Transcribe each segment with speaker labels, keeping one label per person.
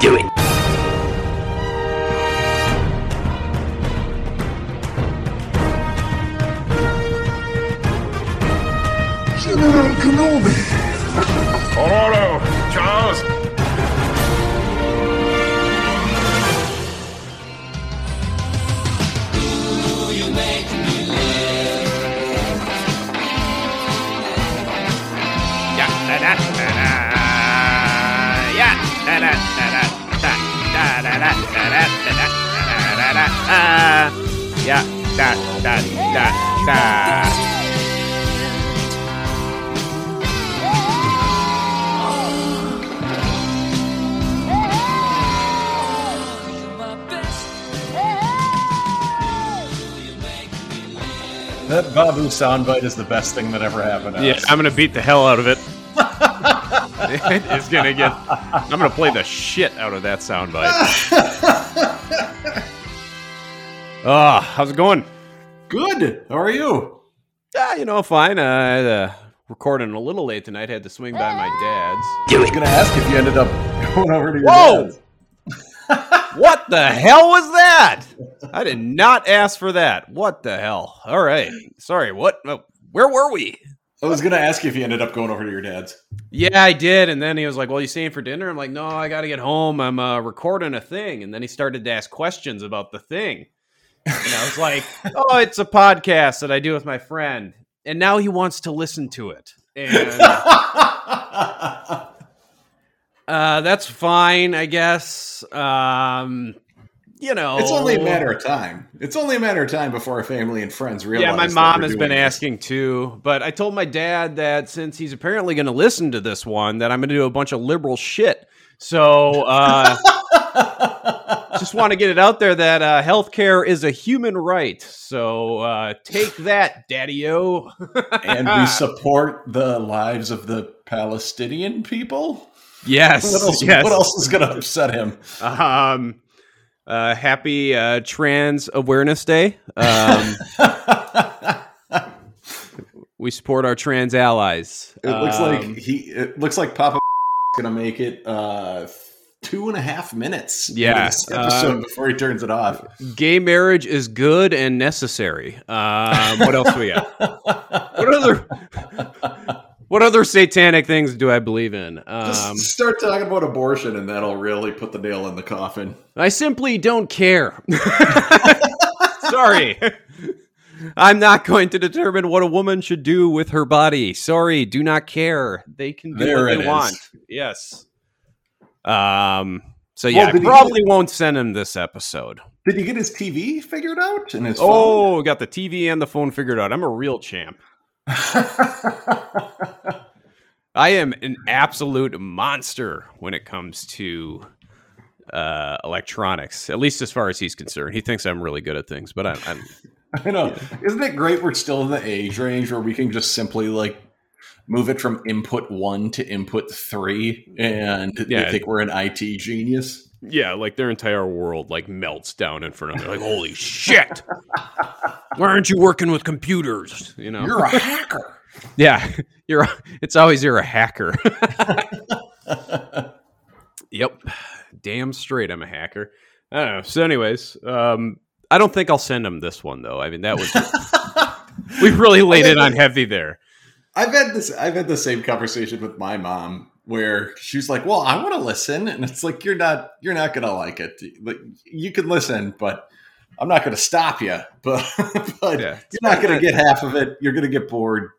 Speaker 1: Do it.
Speaker 2: Yeah, da da da da.
Speaker 3: That Babu soundbite is the best thing that ever happened.
Speaker 2: Yeah,
Speaker 3: us.
Speaker 2: I'm gonna beat the hell out of it. it's gonna get. I'm gonna play the shit out of that soundbite. Ah, how's it going?
Speaker 3: good. How are you?
Speaker 2: Yeah, you know, fine. Uh, I uh, recording a little late tonight. Had to swing by my dad's.
Speaker 3: I was gonna ask if you ended up going over to your
Speaker 2: Whoa!
Speaker 3: dad's.
Speaker 2: What the hell was that? I did not ask for that. What the hell? All right. Sorry. What? oh, Where were we?
Speaker 3: I was gonna ask you if you ended up going over to your dad's.
Speaker 2: Yeah, I did. And then he was like, Well, you staying for dinner? I'm like, No, I got to get home. I'm uh, recording a thing. And then he started to ask questions about the thing. And I was like, Oh, it's a podcast that I do with my friend. And now he wants to listen to it. And uh, that's fine, I guess. Um, you know,
Speaker 3: It's only a matter of time. It's only a matter of time before our family and friends realize.
Speaker 2: Yeah, my mom has been
Speaker 3: this.
Speaker 2: asking too, but I told my dad that since he's apparently going to listen to this one, that I'm going to do a bunch of liberal shit. So, uh, just want to get it out there that uh, healthcare is a human right. So, uh, take that, Daddy-O.
Speaker 3: and we support the lives of the Palestinian people.
Speaker 2: yes,
Speaker 3: What else?
Speaker 2: yes.
Speaker 3: What else is gonna upset him?
Speaker 2: Um, uh, happy uh, Trans Awareness Day. Um, we support our trans allies.
Speaker 3: It looks
Speaker 2: Um,
Speaker 3: like he. It looks like Papa gonna make it uh, two and a half minutes.
Speaker 2: Yeah,
Speaker 3: episode
Speaker 2: um,
Speaker 3: before he turns it off.
Speaker 2: gay marriage is good and necessary. Um, what else we got? What other what other satanic things do I believe in?
Speaker 3: Just
Speaker 2: Um,
Speaker 3: start talking about abortion, and that'll really put the nail in the coffin.
Speaker 2: I simply don't care. Sorry. I'm not going to determine what a woman should do with her body. Sorry, do not care. They can do
Speaker 3: There
Speaker 2: what
Speaker 3: it
Speaker 2: they
Speaker 3: is.
Speaker 2: want. Yes. Um. So yeah,
Speaker 3: Well,
Speaker 2: I
Speaker 3: did he
Speaker 2: probably won't send him this episode.
Speaker 3: Did you get his TV figured out and his phone?
Speaker 2: Oh, got the TV and the phone figured out. I'm a real champ. I am an absolute monster when it comes to uh, electronics, at least as far as he's concerned. He thinks I'm really good at things, but I'm, I'm
Speaker 3: I know. Isn't it great? We're still in the age range where we can just simply like move it from input one to input three, and
Speaker 2: Yeah.
Speaker 3: they think we're an IT genius.
Speaker 2: Yeah, like their entire world like melts down in front of them. Like, holy shit! Why aren't you working with computers? You know,
Speaker 3: You're a hacker.
Speaker 2: yeah, you're. It's always you're a hacker. Yep. Damn straight I'm a hacker. I don't know. So anyways, um I don't think I'll send him this one though. I mean that was we really laid it on heavy there.
Speaker 3: I've had this. I've had the same conversation with my mom where she's like, "Well, I want to listen," and it's like, "You're not. You're not gonna like it. Like, you can listen, but." I'm not going to stop you, but, but
Speaker 2: Yeah.
Speaker 3: you're not going to get half of it. You're going to get bored.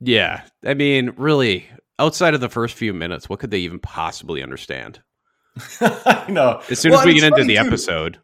Speaker 2: Yeah. I mean, really, outside of the first few minutes, what could they even possibly understand?
Speaker 3: I know.
Speaker 2: As soon
Speaker 3: Well,
Speaker 2: as we get into the
Speaker 3: too.
Speaker 2: episode.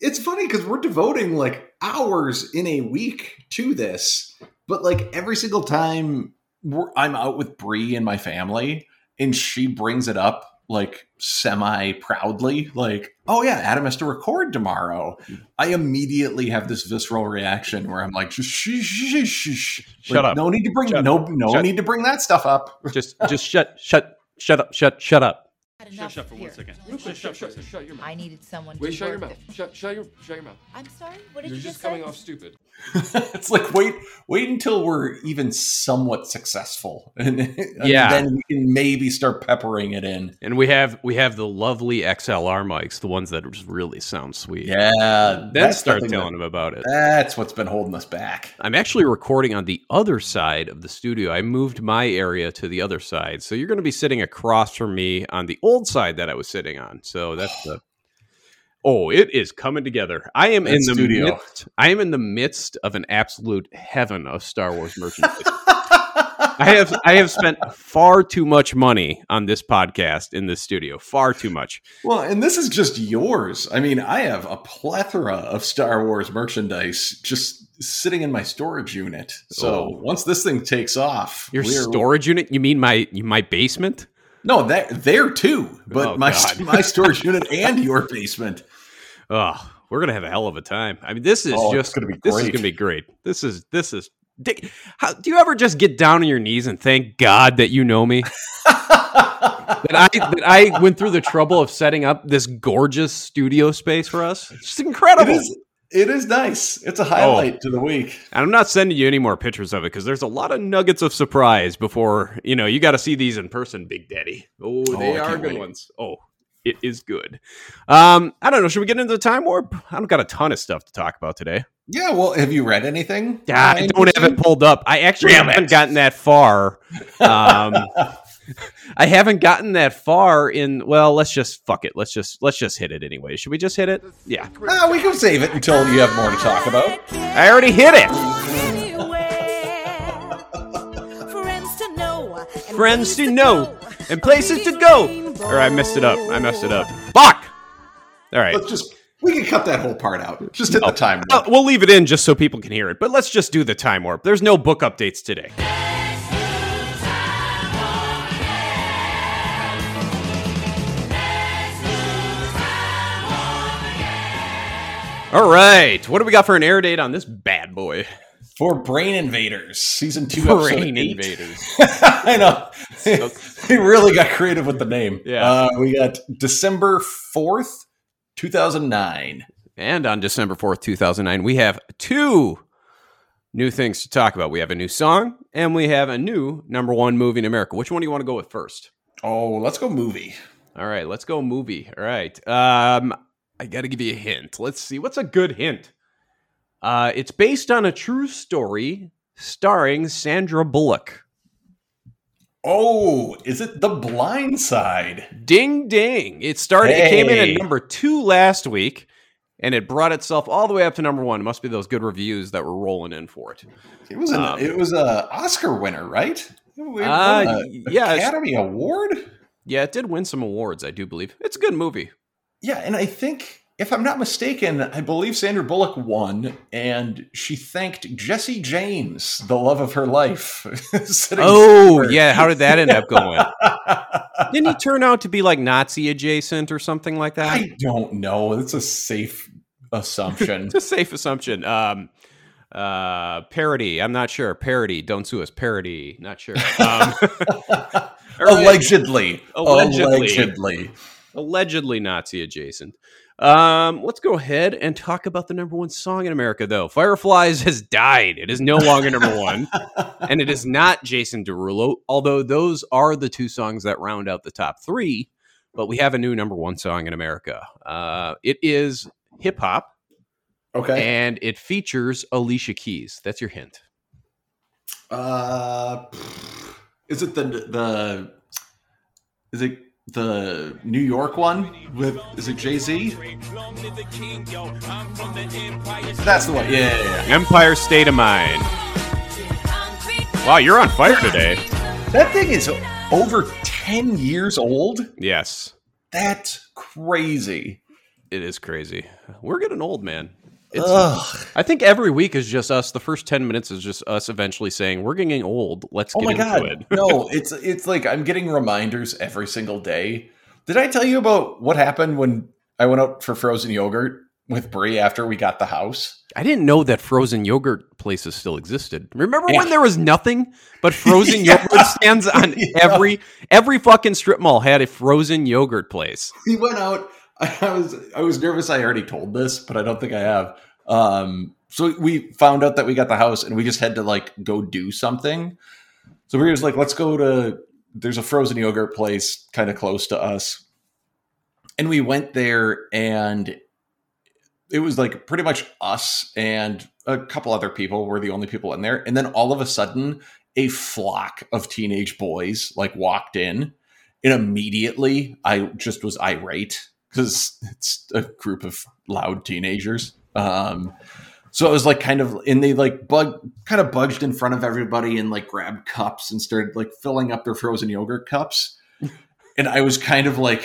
Speaker 3: it's funny because we're devoting like hours in a week to this, but like every single time we're, I'm out with Bree and my family, and she brings it up like semi proudly, like, "Oh yeah, Adam has to record tomorrow." I immediately have this visceral reaction where I'm like, "Shh, shh, shh, shh.
Speaker 2: Shut
Speaker 3: Like,
Speaker 2: up.
Speaker 3: No need to bring
Speaker 2: Shut
Speaker 3: no no
Speaker 2: Shut-
Speaker 3: need to bring that stuff up."
Speaker 2: Just just shut shut shut up shut shut up.
Speaker 1: Had enough.
Speaker 4: Shut, shut for
Speaker 1: Here.
Speaker 4: one second.
Speaker 1: Listen,
Speaker 4: Shut, shut, shut, shut, shut your mouth.
Speaker 1: I needed someone
Speaker 4: Wait,
Speaker 1: to
Speaker 4: shut your
Speaker 1: work
Speaker 4: mouth.
Speaker 1: the-
Speaker 4: Shut, shut your, shut your mouth.
Speaker 1: I'm sorry. What did
Speaker 4: You're
Speaker 1: you
Speaker 4: just
Speaker 1: just
Speaker 4: coming
Speaker 1: say?
Speaker 4: off stupid.
Speaker 3: it's like wait, wait until we're even somewhat successful, and, and
Speaker 2: Yeah.
Speaker 3: then we can maybe start peppering it in.
Speaker 2: And we have we have the lovely XLR mics, the ones that just really sound sweet.
Speaker 3: Yeah,
Speaker 2: Then
Speaker 3: that's the
Speaker 2: start
Speaker 3: thing
Speaker 2: telling
Speaker 3: that-
Speaker 2: them about it.
Speaker 3: That's what's been holding us back.
Speaker 2: I'm actually recording on the other side of the studio. I moved my area to the other side. So you're going to be sitting across from me on the old side that I was sitting on. So that's the Oh, it is coming together. I am in the
Speaker 3: studio.
Speaker 2: midst. I am in the midst of an absolute heaven of Star Wars merchandise. I have I have spent far too much money on this podcast in this studio. Far too much.
Speaker 3: Well, and this is just yours. I mean, I have a plethora of Star Wars merchandise just sitting in my storage unit. So
Speaker 2: Oh.
Speaker 3: once this thing takes off,
Speaker 2: Your storage unit? You mean my my basement?
Speaker 3: No, that there too. But
Speaker 2: Oh,
Speaker 3: my
Speaker 2: God.
Speaker 3: my storage unit and your basement.
Speaker 2: Oh, we're gonna have a hell of a time. I mean, this is
Speaker 3: Oh,
Speaker 2: just
Speaker 3: gonna be
Speaker 2: this is gonna be great. This is this is. Dick, how, do you ever just get down on your knees and thank God that you know me? that I that I went through the trouble of setting up this gorgeous studio space for us. It's just incredible.
Speaker 3: It is. It is nice. It's a highlight to the week.
Speaker 2: And I'm not sending you any more pictures of it because there's a lot of nuggets of surprise before you know you got to see these in person, Big Daddy. Oh, they
Speaker 3: I
Speaker 2: are good
Speaker 3: wait.
Speaker 2: ones. Oh, it is good. Um, I don't know. Should we get into the time warp? I don't got a ton of stuff to talk about today.
Speaker 3: Yeah. Well, have you read anything?
Speaker 2: Yeah, I don't have it pulled up. I actually
Speaker 3: Damn
Speaker 2: haven't
Speaker 3: it.
Speaker 2: gotten that far. Um, I haven't gotten that far in. Well, let's just fuck it. Let's just let's just hit it anyway. Should we just hit it? Yeah,
Speaker 3: Ah, we can save it until you have more to talk about.
Speaker 2: I already hit it.
Speaker 5: Friends to know. and
Speaker 2: Friends to
Speaker 5: places
Speaker 2: know and places to go. Or I messed it up. I messed it up. Fuck. All right.
Speaker 3: Let's just. We can cut that whole part out. Just hit the time.
Speaker 2: Uh, we'll leave it in just so people can hear it. But let's just do the time warp. There's no book updates today. All right. What do we got for an air date on this bad boy?
Speaker 3: For Brain Invaders, season two,
Speaker 2: Brain invaders.
Speaker 3: I know. they really got creative with the name.
Speaker 2: Yeah.
Speaker 3: Uh, we got December 4th, 2009.
Speaker 2: And on December 4th, 2009, we have two new things to talk about. We have a new song and we have a new number one movie in America. Which one do you want to go with first?
Speaker 3: Oh, let's go movie.
Speaker 2: All right, let's go movie. All right. Um, I got to give you a hint. Let's see. What's a good hint? Uh, it's based on a true story starring Sandra Bullock.
Speaker 3: Oh, is it The Blind Side?
Speaker 2: Ding ding. It started it came in at number 2 last week and it brought itself all the way up to number 1. It must be those good reviews that were rolling in for it.
Speaker 3: It was an
Speaker 2: Um,
Speaker 3: it was a Oscar winner, right?
Speaker 2: Uh,
Speaker 3: a
Speaker 2: yeah,
Speaker 3: Academy Award.
Speaker 2: Yeah, it did win some awards, I do believe. It's a good movie.
Speaker 3: Yeah, and I think if I'm not mistaken, I believe Sandra Bullock won, and she thanked Jesse James, the love of her life.
Speaker 2: Oh, yeah, how did that end up going? Didn't he turn out to be like Nazi adjacent or something like that?
Speaker 3: I don't know. It's a safe assumption.
Speaker 2: It's a safe assumption. Um, uh, parody. I'm not sure. Parody. Don't sue us. Parody. Not sure. Um.
Speaker 3: Allegedly.
Speaker 2: Allegedly.
Speaker 3: Allegedly.
Speaker 2: Allegedly Nazi adjacent. Um, let's go ahead and talk about the number one song in America, though. Fireflies has died. It is no longer number one, and it is not Jason Derulo. Although those are the two songs that round out the top three. But we have a new number one song in America. Uh, it is hip hop,
Speaker 3: Okay.
Speaker 2: and it features Alicia Keys. That's your hint.
Speaker 3: Uh, is it the the is it the New York one with is it Jay Z? That's the one. Yeah, yeah, yeah.
Speaker 2: Empire State of Mind. Wow, you're on fire today.
Speaker 3: That thing is over ten years old.
Speaker 2: Yes,
Speaker 3: That's crazy.
Speaker 2: it is crazy. We're getting old, man. I think every week is just us. The first ten minutes is just us eventually saying we're getting old. Let's
Speaker 3: Oh
Speaker 2: get
Speaker 3: my
Speaker 2: into
Speaker 3: god.
Speaker 2: it.
Speaker 3: no, it's it's like I'm getting reminders every single day. Did I tell you about what happened when I went out for frozen yogurt with Brie after we got the house.
Speaker 2: I didn't know that frozen yogurt places still existed. Remember
Speaker 3: Yeah.
Speaker 2: when there was nothing but frozen
Speaker 3: Yeah.
Speaker 2: yogurt stands on
Speaker 3: Yeah.
Speaker 2: every every fucking strip mall had a frozen yogurt place.
Speaker 3: We went out. I was I was nervous. I already told this, but I don't think I have. Um, so we found out that we got the house, and we just had to like go do something. So we were just like, let's go to. There's a frozen yogurt place kind of close to us, and we went there, and it was like pretty much us and a couple other people were the only people in there, and then all of a sudden, a flock of teenage boys like walked in, and immediately I just was irate because it's a group of loud teenagers. Um, so it was like kind of, and they like bug, kind of budged in front of everybody and like grabbed cups and started like filling up their frozen yogurt cups. and I was kind of like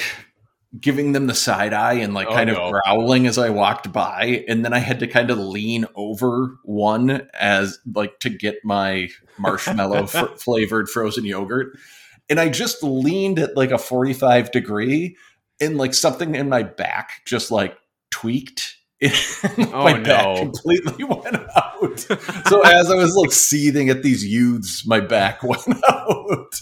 Speaker 3: giving them the side eye and like
Speaker 2: Oh,
Speaker 3: kind
Speaker 2: no.
Speaker 3: of growling as I walked by. And then I had to kind of lean over one as like to get my marshmallow f- flavored frozen yogurt. And I just leaned at like a 45 degree and like something in my back just like tweaked. Oh, my
Speaker 2: Oh,
Speaker 3: back
Speaker 2: no.
Speaker 3: completely went out. so as I was like seething at these youths, my back went out.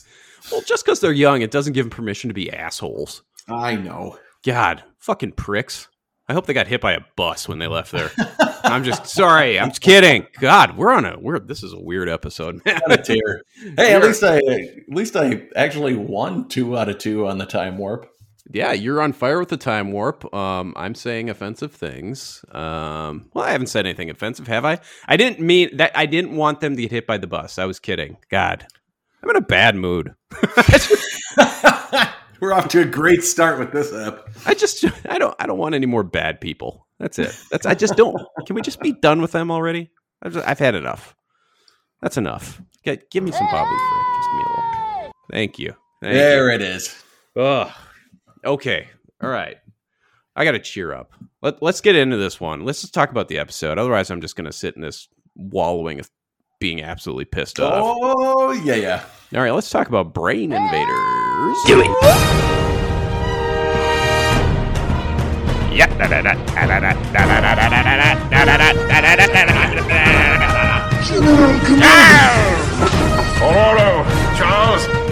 Speaker 2: Well, just because they're young, it doesn't give them permission to be assholes.
Speaker 3: I know.
Speaker 2: God, fucking pricks. I hope they got hit by a bus when they left there. I'm just sorry. I'm just kidding. God, we're on a we're this is a weird episode, man.
Speaker 3: A tear. Hey, at least I at least I actually won two out of two on the time warp.
Speaker 2: Yeah, you're on fire with the time warp. Um, I'm saying offensive things. Um, well, I haven't said anything offensive, have I? I didn't mean that. I didn't want them to get hit by the bus. I was kidding. God, I'm in a bad mood.
Speaker 3: We're off to a great start with this app.
Speaker 2: I just, I don't, I don't want any more bad people. That's it. That's, I just don't. Can we just be done with them already? I've, just, I've had enough. That's enough. Get, give me some Babu Frick. Just give me a little. Thank you. Thank
Speaker 3: there it is.
Speaker 2: Ugh. Okay. All right. I got to cheer up. Let, let's get into this one. Let's just talk about the episode. Otherwise, I'm just going to sit in this wallowing of being absolutely pissed off.
Speaker 3: Oh yeah, yeah.
Speaker 2: All right, let's talk about Brain Invaders. Do it.
Speaker 6: General Kenobi!
Speaker 7: Ororo, Charles.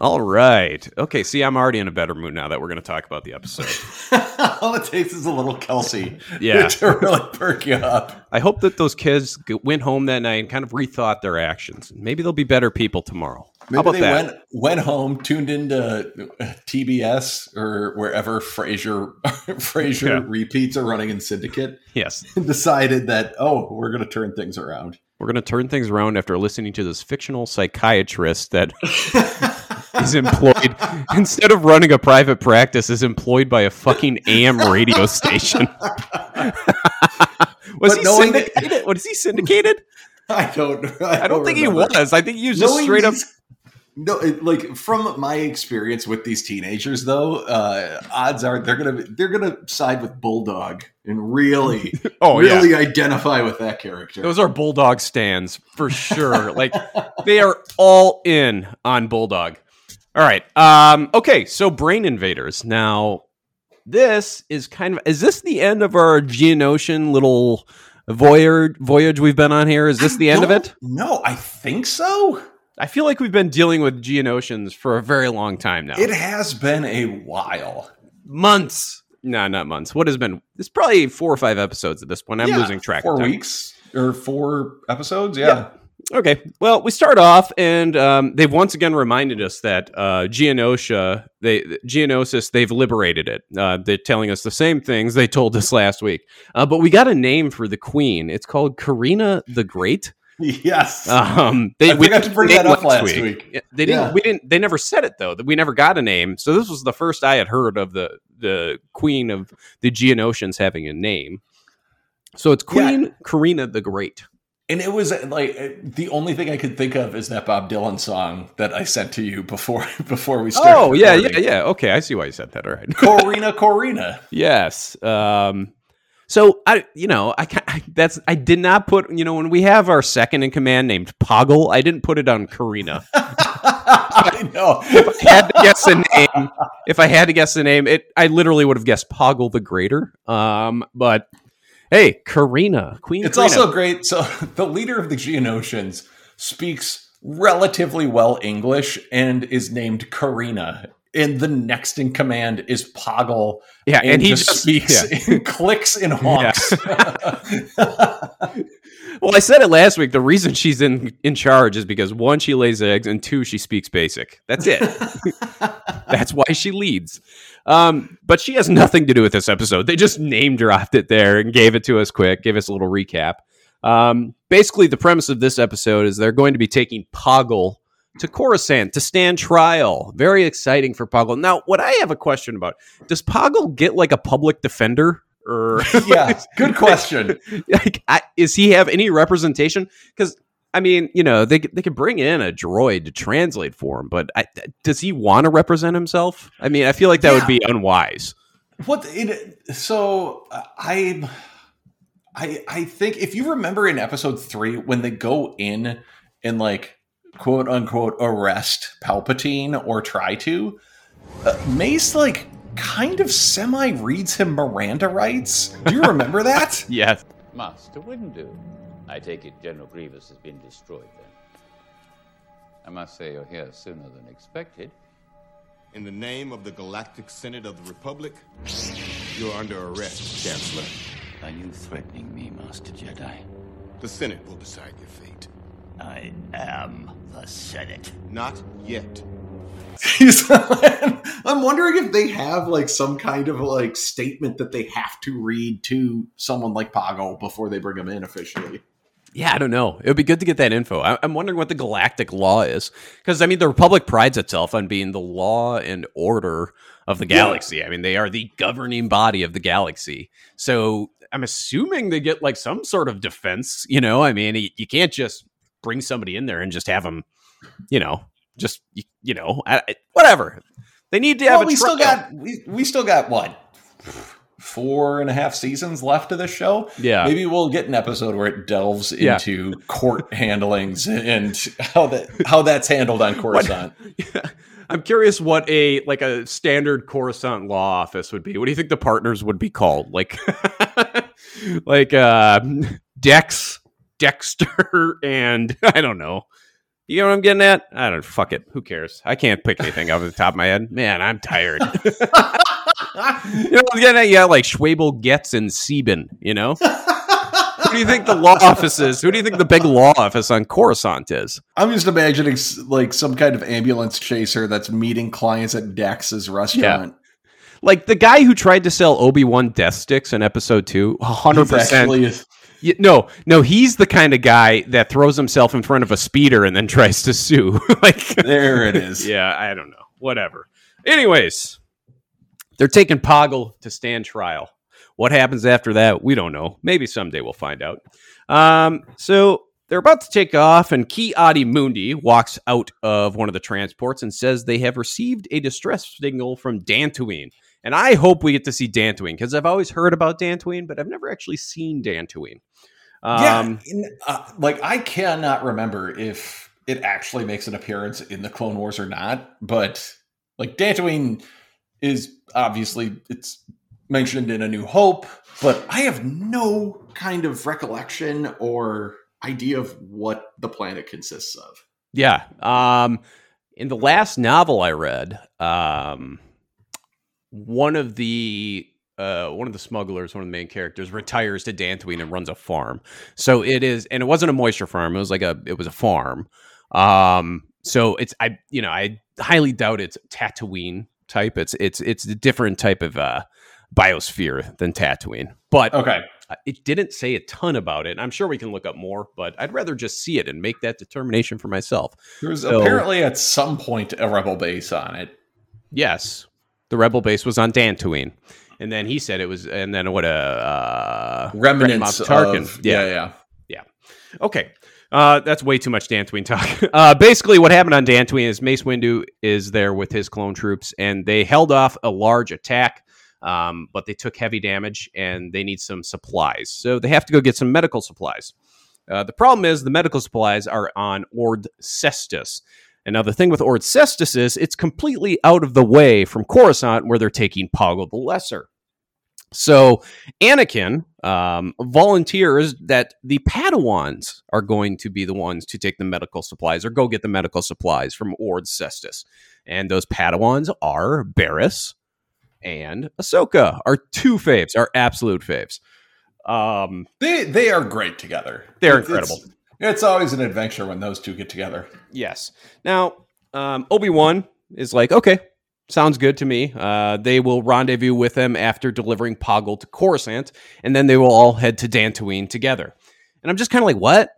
Speaker 2: All right. Okay. See, I'm already in a better mood now that we're going to talk about the episode.
Speaker 3: All it takes is a little Kelsey
Speaker 2: Yeah.
Speaker 3: to really perk you up.
Speaker 2: I hope that those kids went home that night and kind of rethought their actions. Maybe they'll be better people tomorrow. How about
Speaker 3: they
Speaker 2: that?
Speaker 3: went went home, tuned into uh, TBS or wherever Frasier Frasier
Speaker 2: Yeah.
Speaker 3: repeats are running in syndicate,
Speaker 2: Yes.
Speaker 3: and decided that oh, we're going to turn things around.
Speaker 2: We're going to turn things around after listening to this fictional psychiatrist that is employed, instead of running a private practice, is employed by a fucking AM radio station. was
Speaker 3: But
Speaker 2: he
Speaker 3: knowing that-
Speaker 2: syndicated? Was he syndicated?
Speaker 3: I don't. I,
Speaker 2: I don't think he was. I think he was just
Speaker 3: Knowing
Speaker 2: straight up.
Speaker 3: No, it, like from my experience with these teenagers, though, uh, odds are they're gonna they're gonna side with Bulldog and really,
Speaker 2: Oh yeah,
Speaker 3: really identify with that character.
Speaker 2: those are bulldog stands for sure. like they are all in on bulldog. All right. Um. Okay. So brain invaders. Now, this is kind of is this the end of our Geonosian little voyage voyage we've been on here? Is this the end of it?
Speaker 3: No, I think so.
Speaker 2: I feel like we've been dealing with Geonosians for a very long time now.
Speaker 3: It has been a while.
Speaker 2: months. No, not months. What has been? It's probably four or five episodes at this point. I'm
Speaker 3: Yeah,
Speaker 2: losing track.
Speaker 3: Four
Speaker 2: of time.
Speaker 3: weeks or four episodes. Yeah.
Speaker 2: Okay. Well, we start off, and um, they've once again reminded us that uh, Geonosia, they Geonosis, they've liberated it. Uh, they're telling us the same things they told us last week. Uh, but we got a name for the queen. It's called Karina the Great.
Speaker 3: Yes.
Speaker 2: Um, they
Speaker 3: I
Speaker 2: we
Speaker 3: forgot to bring that up last week.
Speaker 2: Yeah, They didn't.
Speaker 3: Yeah.
Speaker 2: We didn't. They never said it though. That we never got a name. So this was the first I had heard of the the queen of the Geonosians having a name. So it's
Speaker 3: Yeah.
Speaker 2: Queen Karina the Great.
Speaker 3: And it was like the only thing I could think of is that Bob Dylan song that I sent to you before before we started.
Speaker 2: Oh yeah, yeah,
Speaker 3: recording.
Speaker 2: yeah. Okay, I see why you said that. All right.
Speaker 3: Corrina, Corrina.
Speaker 2: yes. Um, So I, you know, I, I that's I did not put you know when we have our second in command named Poggle, I didn't put it on Corina.
Speaker 3: I know.
Speaker 2: if I had to guess the name, if I had to guess the name, it I literally would have guessed Poggle the Greater. Um, but hey, Karina, Queen.
Speaker 3: It's
Speaker 2: Karina.
Speaker 3: also great. So the leader of the Geonosians speaks relatively well English and is named Karina. And the next in command is Poggle.
Speaker 2: yeah,
Speaker 3: and,
Speaker 2: and he
Speaker 3: just,
Speaker 2: just
Speaker 3: speaks
Speaker 2: yeah.
Speaker 3: in clicks and honks.
Speaker 2: Well, I said it last week. The reason she's in in charge is because one, she lays eggs, and two, she speaks basic. That's it. That's why she leads. Um, but she has nothing to do with this episode. They just name dropped it there and gave it to us quick, gave us a little recap. Um, basically, the premise of this episode is they're going to be taking Poggle to Coruscant to stand trial. Very exciting for Poggle. Now, what I have a question about does Poggle get like a public defender? Or
Speaker 3: yeah, good question.
Speaker 2: like, I, is he have any representation? Because I mean, you know, they they could bring in a droid to translate for him, but I, does he want to represent himself? I mean, I feel like that would be unwise.
Speaker 3: What it so uh, I I I think if you remember in episode 3 when they go in and like quote unquote arrest Palpatine or try to uh, Mace like kind of semi reads him Miranda rights. Do you remember that?
Speaker 2: Yes.
Speaker 1: Master Windu. I take it General Grievous has been destroyed then. I must say you're here sooner than expected.
Speaker 7: In the name of the Galactic Senate of the Republic, you're under arrest, Chancellor.
Speaker 8: Are you threatening me, Master Jedi?
Speaker 7: The Senate will decide your fate.
Speaker 8: I am the Senate.
Speaker 7: Not yet.
Speaker 3: I'm wondering if they have like some kind of like statement that they have to read to someone like Poggle before they bring him in officially.
Speaker 2: Yeah, I don't know. It would be good to get that info. I, I'm wondering what the galactic law is, because I mean, the Republic prides itself on being the law and order of the galaxy. I mean, they are the governing body of the galaxy. So I'm assuming they get like some sort of defense. You know, I mean, you, you can't just bring somebody in there and just have them, you know, just you, you know, I, I- whatever. They need to have
Speaker 3: Well,
Speaker 2: a
Speaker 3: we still got we, we still got what four and a half seasons left of this show.
Speaker 2: Yeah.
Speaker 3: maybe we'll get an episode where it delves
Speaker 2: Yeah.
Speaker 3: into court handlings and how that how that's handled on Coruscant.
Speaker 2: I'm curious what a like a standard Coruscant law office would be. What do you think the partners would be called? Like, like uh, Dex, Dexter, and I don't know. You know what I'm getting at? I don't. Fuck it. Who cares? I can't pick anything off the top of my head. Man, I'm tired. you know what I'm getting at? Yeah, like Schwabel, Getz, and Sieben. You know. Who do you think the law office is? Who do you think the big law office on Coruscant is?
Speaker 3: I'm just imagining like some kind of ambulance chaser that's meeting clients at Dex's restaurant.
Speaker 2: Like the guy who tried to sell Obi Wan death sticks in Episode Two, hundred
Speaker 3: He's
Speaker 2: percent.
Speaker 3: Actually-
Speaker 2: Y- No, no, he's the kind of guy that throws himself in front of a speeder and then tries to sue. like,
Speaker 3: there it is.
Speaker 2: yeah, I don't know, whatever. Anyways, they're taking Poggle to stand trial. What happens after that, we don't know. Maybe someday we'll find out. Um, so they're about to take off, and Ki Adi Mundi walks out of one of the transports and says they have received a distress signal from Dantooine. And I hope we get to see Dantooine because I've always heard about Dantooine, but I've never actually seen Dantooine.
Speaker 3: Yeah,
Speaker 2: Um,
Speaker 3: in, uh, like I cannot remember if it actually makes an appearance in the Clone Wars or not, but like Dantooine is obviously it's mentioned in A New Hope, but I have no kind of recollection or idea of what the planet consists of.
Speaker 2: Yeah. Um, in the last novel I read, um, one of the uh, one of the smugglers, one of the main characters, retires to Dantooine and runs a farm. So it is, and it wasn't a moisture farm. It was like a, it was a farm. Um, so it's, I, you know, I highly doubt it's Tatooine type. It's, it's, it's a different type of uh, biosphere than Tatooine. But
Speaker 3: Okay.
Speaker 2: it didn't say a ton about it. I'm sure we can look up more, but I'd rather just see it and make that determination for myself.
Speaker 3: There's
Speaker 2: So-
Speaker 3: apparently at some point a rebel base on it.
Speaker 2: Yes, the rebel base was on Dantooine, and then he said it was, and then what a uh,
Speaker 3: Remnants
Speaker 2: of, Moff Tarkin.
Speaker 3: of
Speaker 2: yeah,
Speaker 3: yeah.
Speaker 2: Okay. Uh, that's way too much Dantooine talk. Uh, basically, what happened on Dantooine is Mace Windu is there with his clone troops, and they held off a large attack um, but they took heavy damage and they need some supplies. So they have to go get some medical supplies. Uh, the problem is the medical supplies are on Ord Cestus. And now the thing with Ord Cestus is it's completely out of the way from Coruscant where they're taking Poggle the Lesser. So Anakin um, volunteers that the Padawans are going to be the ones to take the medical supplies or go get the medical supplies from Ord Cestus. And those Padawans are Barris and Ahsoka, our two faves, our absolute faves. Um,
Speaker 3: They they are great together.
Speaker 2: They're incredible.
Speaker 3: It's, it's always an adventure when those two get together.
Speaker 2: Yes. Now, um, Obi Wan is like, okay, sounds good to me. Uh, they will rendezvous with him after delivering Poggle to Coruscant, and then they will all head to Dantooine together. And I'm just kind of like, what?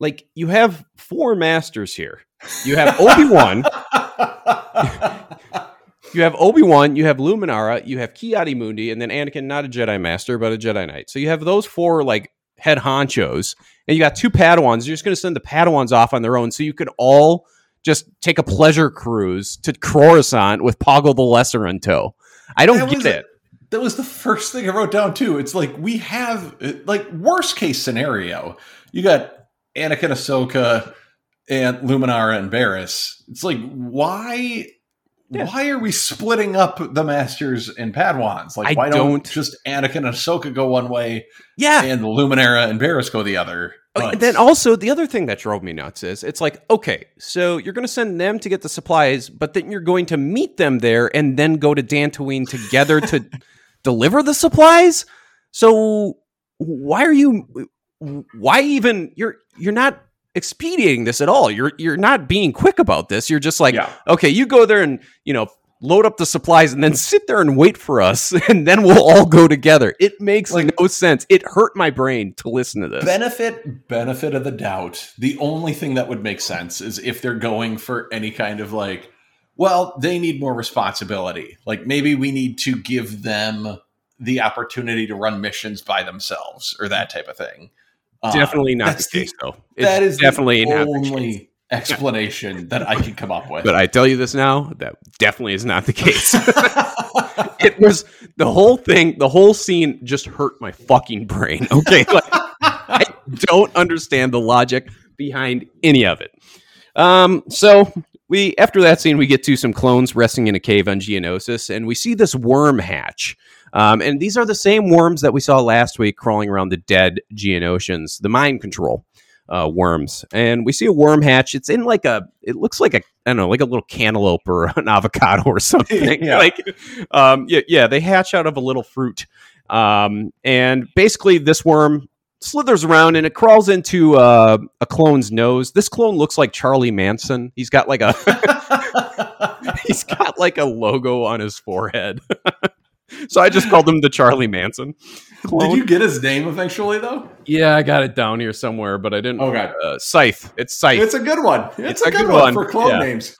Speaker 2: Like, you have four masters here. You have Obi Wan, you have Obi Wan, you have Luminara, you have Kiadi Mundi, and then Anakin, not a Jedi Master, but a Jedi Knight. So you have those four like head honchos, and you got two Padawans. You're just going to send the Padawans off on their own, so you could all just take a pleasure cruise to Coruscant with Poggle the Lesser in tow. I don't
Speaker 3: That
Speaker 2: get
Speaker 3: was-
Speaker 2: it.
Speaker 3: That was the first thing I wrote down too. It's like we have like worst case scenario. You got Anakin, Ahsoka, and Luminara and Barris. It's like why
Speaker 2: Yeah.
Speaker 3: why are we splitting up the masters and Padawans? Like
Speaker 2: I
Speaker 3: why don't,
Speaker 2: don't-
Speaker 3: just Anakin and Ahsoka go one way
Speaker 2: Yeah.
Speaker 3: and the Luminara and Barris go the other?
Speaker 2: Oh,
Speaker 3: But-
Speaker 2: and then also the other thing that drove me nuts is it's like okay so you're going to send them to get the supplies but then you're going to meet them there and then go to Dantooine together to deliver the supplies so why are you why even you're you're not expediting this at all. You're you're not being quick about this. You're just like
Speaker 3: Yeah.
Speaker 2: okay you go there and you know load up the supplies and then sit there and wait for us and then we'll all go together. It makes
Speaker 3: Like-
Speaker 2: no sense. It hurt my brain to listen to this.
Speaker 3: Benefit benefit of the doubt. The only thing that would make sense is if they're going for any kind of like well they need more responsibility. Like maybe we need to give them the opportunity to run missions by themselves or that type of thing
Speaker 2: definitely not the case though. It's
Speaker 3: that is
Speaker 2: definitely
Speaker 3: the
Speaker 2: not the case.
Speaker 3: only explanation that i can come up with.
Speaker 2: But i tell you this now that definitely is not the case. It was the whole thing the whole scene just hurt my fucking brain okay? Like i don't understand the logic behind any of it. Um so we after that scene we get to some clones resting in a cave on geonosis and we see this worm hatch um, and these are the same worms that we saw last week crawling around the dead geonosians the mind control uh, worms. And we see a worm hatch. It's in like a it looks like a i don't know like a little cantaloupe or an avocado or something.
Speaker 3: Yeah.
Speaker 2: like um yeah, yeah they hatch out of a little fruit. Um and basically this worm slithers around and it crawls into uh, a clone's nose. This clone looks like charlie manson. He's got like a he's got like a logo on his forehead so i just called him the charlie manson clone.
Speaker 3: did you get his name eventually though
Speaker 2: yeah i got it down here somewhere but i didn't
Speaker 3: Okay.
Speaker 2: uh, scythe it's scythe
Speaker 3: it's a good one it's, a, good, one, for clone
Speaker 2: yeah.
Speaker 3: names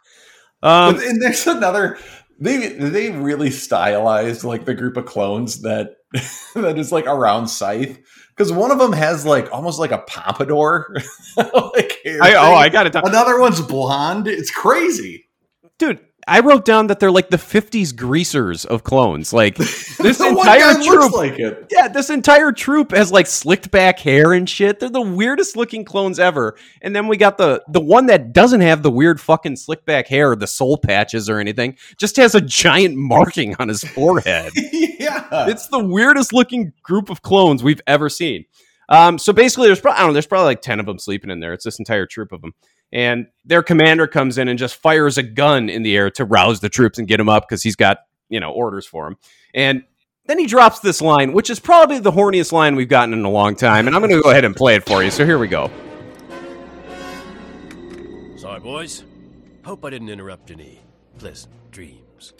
Speaker 2: um,
Speaker 3: But- and there's another. They they really stylized like the group of clones that that is like around Scythe because one of them has like almost like a pompadour. like
Speaker 2: I, oh i got it down
Speaker 3: Another one's blonde. It's crazy.
Speaker 2: dude I wrote down that they're like the 50s greasers of clones. Like this entire troop.
Speaker 3: like it.
Speaker 2: yeah, this entire troop has like slicked back hair and shit. They're the weirdest looking clones ever. And then we got the the one that doesn't have the weird fucking slick back hair, or the soul patches or anything, just has a giant marking on his forehead.
Speaker 3: yeah.
Speaker 2: it's the weirdest looking group of clones we've ever seen. Um, so basically, there's probably I don't know, there's probably like ten of them sleeping in there. It's this entire troop of them, and their commander comes in and just fires a gun in the air to rouse the troops and get them up because he's got you know orders for them. And then he drops this line, which is probably the horniest line we've gotten in a long time. And I'm going to go ahead and play it for you. So here we go.
Speaker 9: Sorry, boys. Hope I didn't interrupt any pleasant dreams.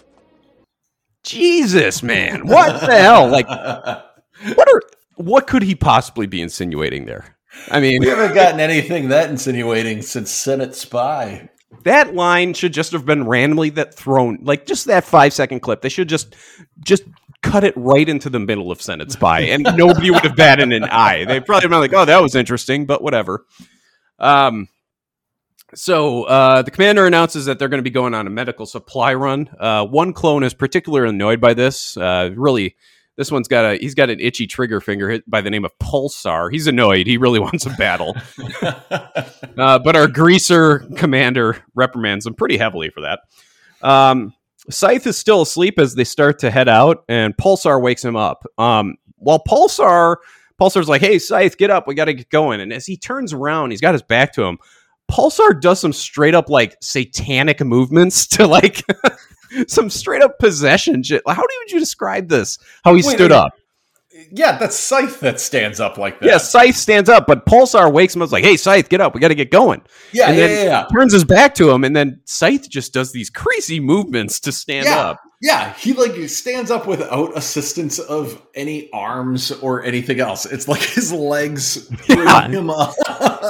Speaker 2: Jesus, man, what the hell? Like, what are what could he possibly be insinuating there? I mean,
Speaker 3: we haven't gotten anything that insinuating since Senate Spy.
Speaker 2: that line should just have been randomly that thrown like just that five second clip they should just just cut it right into the middle of senate spy and nobody would have batted an eye they probably been like oh that was interesting but whatever um So uh, the commander announces that they're going to be going on a medical supply run. Uh, one clone is particularly annoyed by this. Uh, really, this one's got a he's got an itchy trigger finger hit by the name of Pulsar. He's annoyed. He really wants a battle. uh, but our greaser commander reprimands him pretty heavily for that. Um, Scythe is still asleep as they start to head out, and Pulsar wakes him up. Um, while Pulsar Pulsar's like, "Hey, Scythe, get up. We got to get going." And as he turns around, he's got his back to him. Pulsar does some straight up like satanic movements to like some straight up possession shit. How would you describe this? How he
Speaker 3: Wait,
Speaker 2: stood up?
Speaker 3: Yeah, that's Scythe that stands up like that.
Speaker 2: Yeah, Scythe stands up, but Pulsar wakes him up like, "Hey, Scythe, get up. We got to get going."
Speaker 3: yeah,
Speaker 2: and
Speaker 3: yeah,
Speaker 2: then
Speaker 3: yeah, yeah.
Speaker 2: turns his back to him, and then Scythe just does these crazy movements to stand
Speaker 3: Yeah.
Speaker 2: up.
Speaker 3: Yeah, he like stands up without assistance of any arms or anything else. It's like his legs bring
Speaker 2: Yeah.
Speaker 3: him up.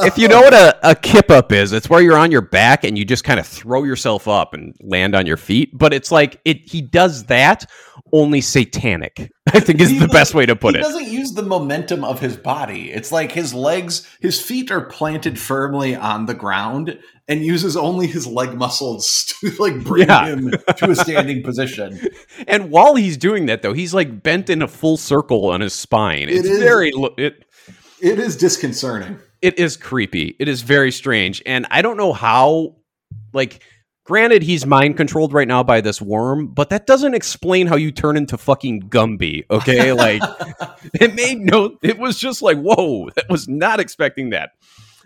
Speaker 2: If you know what a, a kip up is, it's where you're on your back and you just kind of throw yourself up and land on your feet. But it's like it he does that only satanic. I think is
Speaker 3: He,
Speaker 2: the best way to put
Speaker 3: he
Speaker 2: it.
Speaker 3: He doesn't use the momentum of his body. It's like his legs, his feet are planted firmly on the ground and uses only his leg muscles to like bring
Speaker 2: Yeah.
Speaker 3: him to a standing position.
Speaker 2: And while he's doing that though, he's like bent in a full circle on his spine. It's
Speaker 3: is.
Speaker 2: very it
Speaker 3: It is disconcerting.
Speaker 2: It is creepy. It is very strange. And I don't know how like granted he's mind controlled right now by this worm, but that doesn't explain how you turn into fucking Gumby, okay? Like it made no it was just like, whoa, that was not expecting that.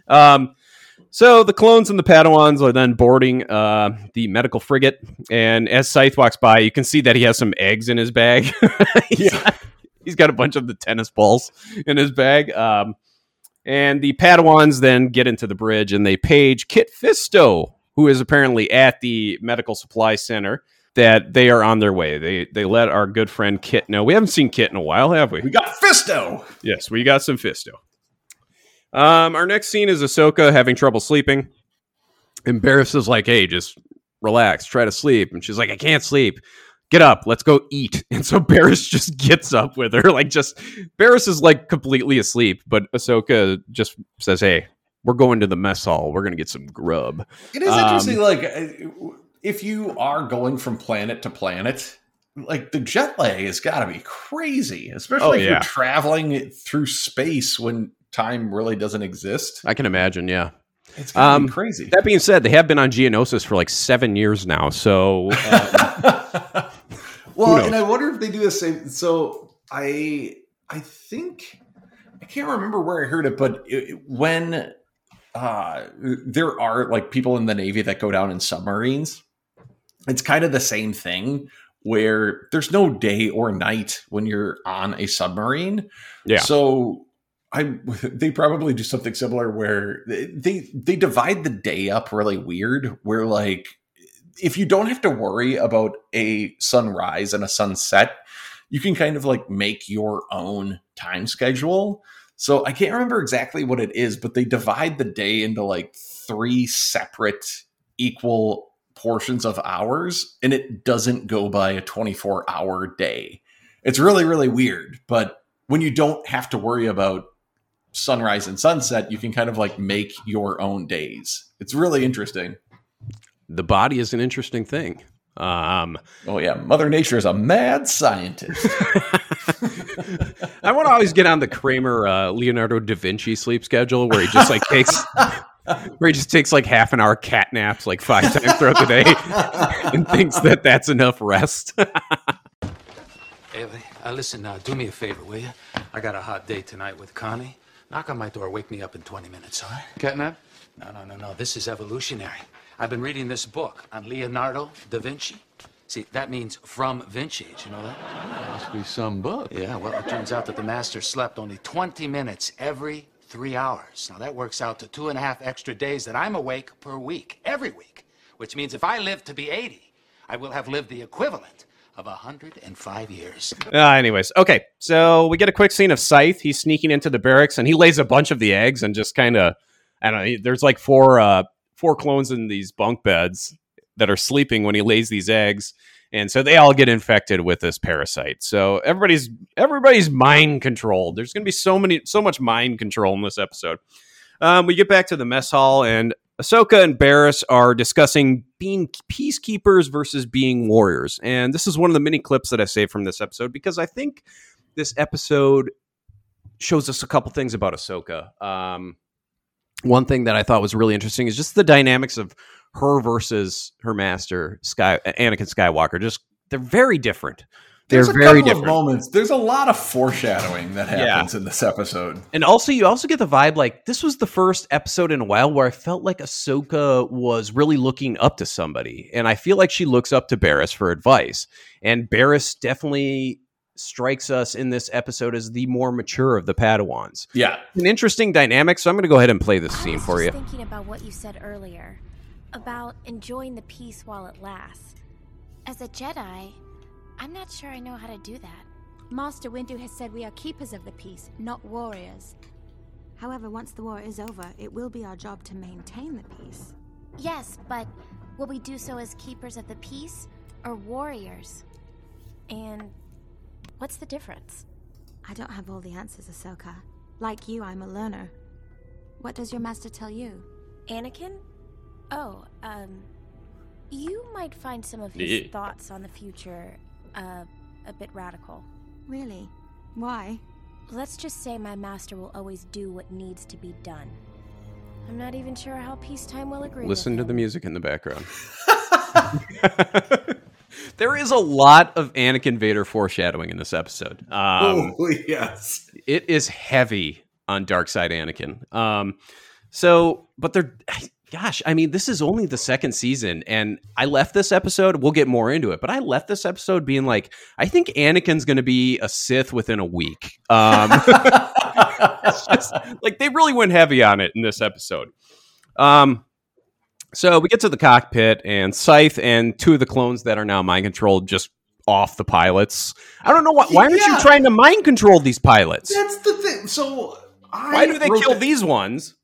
Speaker 2: Um so the clones and the Padawans are then boarding uh, the medical frigate, and as Scythe walks by, you can see that he has some eggs in his bag. he's, got, he's got a bunch of the tennis balls in his bag. Um, and the Padawans then get into the bridge and they page Kit Fisto, who is apparently at the medical supply center, that they are on their way. They they let our good friend Kit know. We haven't seen Kit in a while, have we?
Speaker 3: We got Fisto.
Speaker 2: Yes, we got some Fisto. Um, our next scene is Ahsoka having trouble sleeping. Is like, hey, just relax, try to sleep. And she's like, I can't sleep. Get up, let's go eat. And so Barris just gets up with her. Like, just Barris is like completely asleep, but Ahsoka just says, Hey, we're going to the mess hall. We're gonna get some grub.
Speaker 3: It is
Speaker 2: Um,
Speaker 3: interesting, like if you are going from planet to planet, like the jet lag has got to be crazy, especially
Speaker 2: Oh,
Speaker 3: if
Speaker 2: yeah.
Speaker 3: you're traveling through space when time really doesn't exist.
Speaker 2: I can imagine, yeah.
Speaker 3: It's gotta
Speaker 2: Um,
Speaker 3: be crazy.
Speaker 2: That being said, they have been on Geonosis for like seven years now. So uh,
Speaker 3: well, and I wonder if they do the same. So I, I think I can't remember where I heard it, but it, when uh, there are like people in the Navy that go down in submarines, it's kind of the same thing where there's no day or night when you're on a submarine.
Speaker 2: Yeah.
Speaker 3: So I they probably do something similar where they they divide the day up really weird where like if you don't have to worry about a sunrise and a sunset, you can kind of like make your own time schedule. So I can't remember exactly what it is, but they divide the day into like three separate equal portions of hours and it doesn't go by a 24 hour day. It's really really weird, but when you don't have to worry about sunrise and sunset, you can kind of like make your own days. It's really interesting.
Speaker 2: The body is an interesting thing. Um,
Speaker 3: Oh yeah, Mother Nature is a mad scientist.
Speaker 2: I want to always get on the Kramer uh, Leonardo da Vinci sleep schedule where he just like takes where he just takes like half an hour cat naps like five times throughout the day and thinks that that's enough rest.
Speaker 10: Haley, uh, listen, uh, do me a favor, will you? I got a hot date tonight with Connie. Knock on my door, wake me up in 20 minutes, all right?
Speaker 4: Catnap?
Speaker 10: No, no, no, no. This is evolutionary. I've been reading this book on Leonardo da Vinci. See, that means from Vinci. Did you know that?
Speaker 4: Must be some book.
Speaker 10: Yeah, well, it turns out that the master slept only 20 minutes every three hours. Now, that works out to two and a half extra days that I'm awake per week, every week. Which means if I live to be 80, I will have lived the equivalent of 105 years.
Speaker 2: Uh, anyways, okay. So we get a quick scene of Scythe. He's sneaking into the barracks and he lays a bunch of the eggs and just kind of, I don't know. There's like four, uh, four clones in these bunk beds that are sleeping when he lays these eggs, and so they all get infected with this parasite. So everybody's everybody's mind controlled. There's going to be so many, so much mind control in this episode. Um, we get back to the mess hall and Ahsoka and Barris are discussing being peacekeepers versus being warriors. And this is one of the many clips that I saved from this episode because I think this episode shows us a couple things about Ahsoka. Um, one thing that I thought was really interesting is just the dynamics of her versus her master, Sky Anakin Skywalker. Just they're very different. They're
Speaker 3: There's a
Speaker 2: very
Speaker 3: couple
Speaker 2: different.
Speaker 3: of moments. There's a lot of foreshadowing that happens in this episode.
Speaker 2: And also, you also get the vibe like this was the first episode in a while where I felt like Ahsoka was really looking up to somebody, and I feel like she looks up to Barris for advice. And Barris definitely strikes us in this episode as the more mature of the Padawans.
Speaker 3: Yeah,
Speaker 2: An interesting dynamic. So I'm going to go ahead and play this scene for you.
Speaker 11: thinking about what you said earlier about enjoying the peace while it lasts. As a Jedi, I'm not sure I know how to do that.
Speaker 12: Master Windu has said we are keepers of the peace, not warriors. However, once the war is over, it will be our job to maintain the peace.
Speaker 11: Yes, but will we do so as keepers of the peace or warriors? And what's the difference?
Speaker 12: I don't have all the answers, Ahsoka. Like you, I'm a learner. What does your master tell you?
Speaker 11: Anakin? Oh, um, you might find some of his
Speaker 2: Yeah.
Speaker 11: thoughts on the future uh, a bit radical.
Speaker 12: Really? Why?
Speaker 11: Let's just say my master will always do what needs to be done. I'm not even sure how peacetime will agree.
Speaker 2: Listen
Speaker 11: with
Speaker 2: to
Speaker 11: him.
Speaker 2: the music in the background. there is a lot of Anakin Vader foreshadowing in this episode. Um,
Speaker 3: oh yes.
Speaker 2: it is heavy on Dark Side Anakin. Um, so, but they're, gosh, I mean, this is only the second season, and I left this episode. We'll get more into it, but I left this episode being like, I think Anakin's going to be a Sith within a week. Um, just like they really went heavy on it in this episode. Um, so we get to the cockpit, and Scythe and two of the clones that are now mind controlled just off the pilots. I don't know why. Why aren't
Speaker 3: Yeah.
Speaker 2: you trying to mind control these pilots?
Speaker 3: That's the thing. So I
Speaker 2: Why do they kill these ones?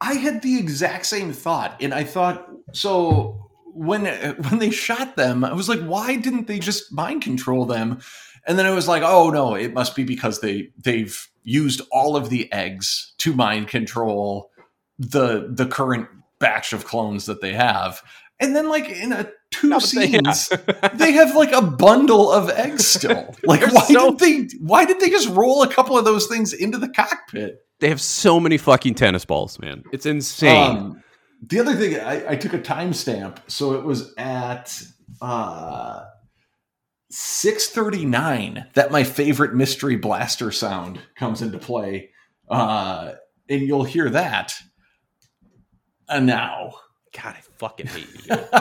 Speaker 3: I had the exact same thought, and I thought so when when they shot them, I was like, why didn't they just mind control them? And then I was like, oh no, it must be because they they've used all of the eggs to mind control the the current batch of clones that they have. And then like in a two
Speaker 2: No, but they-
Speaker 3: scenes, they have like a bundle of eggs still. Like why
Speaker 2: so-
Speaker 3: did they why did they just roll a couple of those things into the cockpit?
Speaker 2: They have so many fucking tennis balls, man. It's insane.
Speaker 3: Um, the other thing, I, I took a timestamp, so it was at uh, six thirty nine that my favorite mystery blaster sound comes into play, uh, and you'll hear that. And now,
Speaker 2: God, I fucking hate you.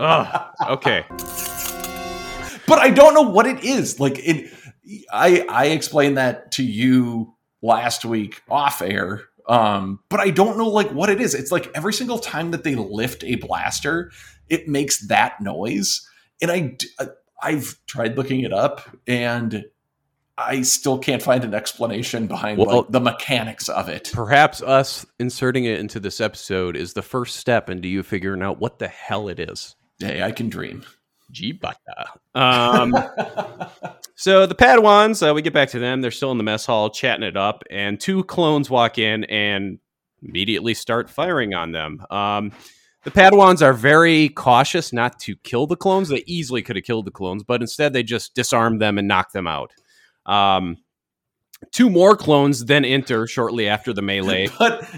Speaker 2: Ugh. Okay.
Speaker 3: but I don't know what it is. Like it, I I explained that to you last week off air. Um, but I don't know like what it is. It's like every single time that they lift a blaster, it makes that noise. And I I've tried looking it up and I still can't find an explanation behind
Speaker 2: Well-
Speaker 3: like the mechanics of it.
Speaker 2: Perhaps us inserting it into this episode is the first step into you figuring out what the hell it is.
Speaker 3: Hey, I can dream.
Speaker 2: Jibata. Um, so the Padawans, uh, we get back to them. They're still in the mess hall chatting it up, and two clones walk in and immediately start firing on them. Um, the Padawans are very cautious not to kill the clones. They easily could have killed the clones, but instead they just disarm them and knock them out. Um, two more clones then enter shortly after the melee.
Speaker 3: But,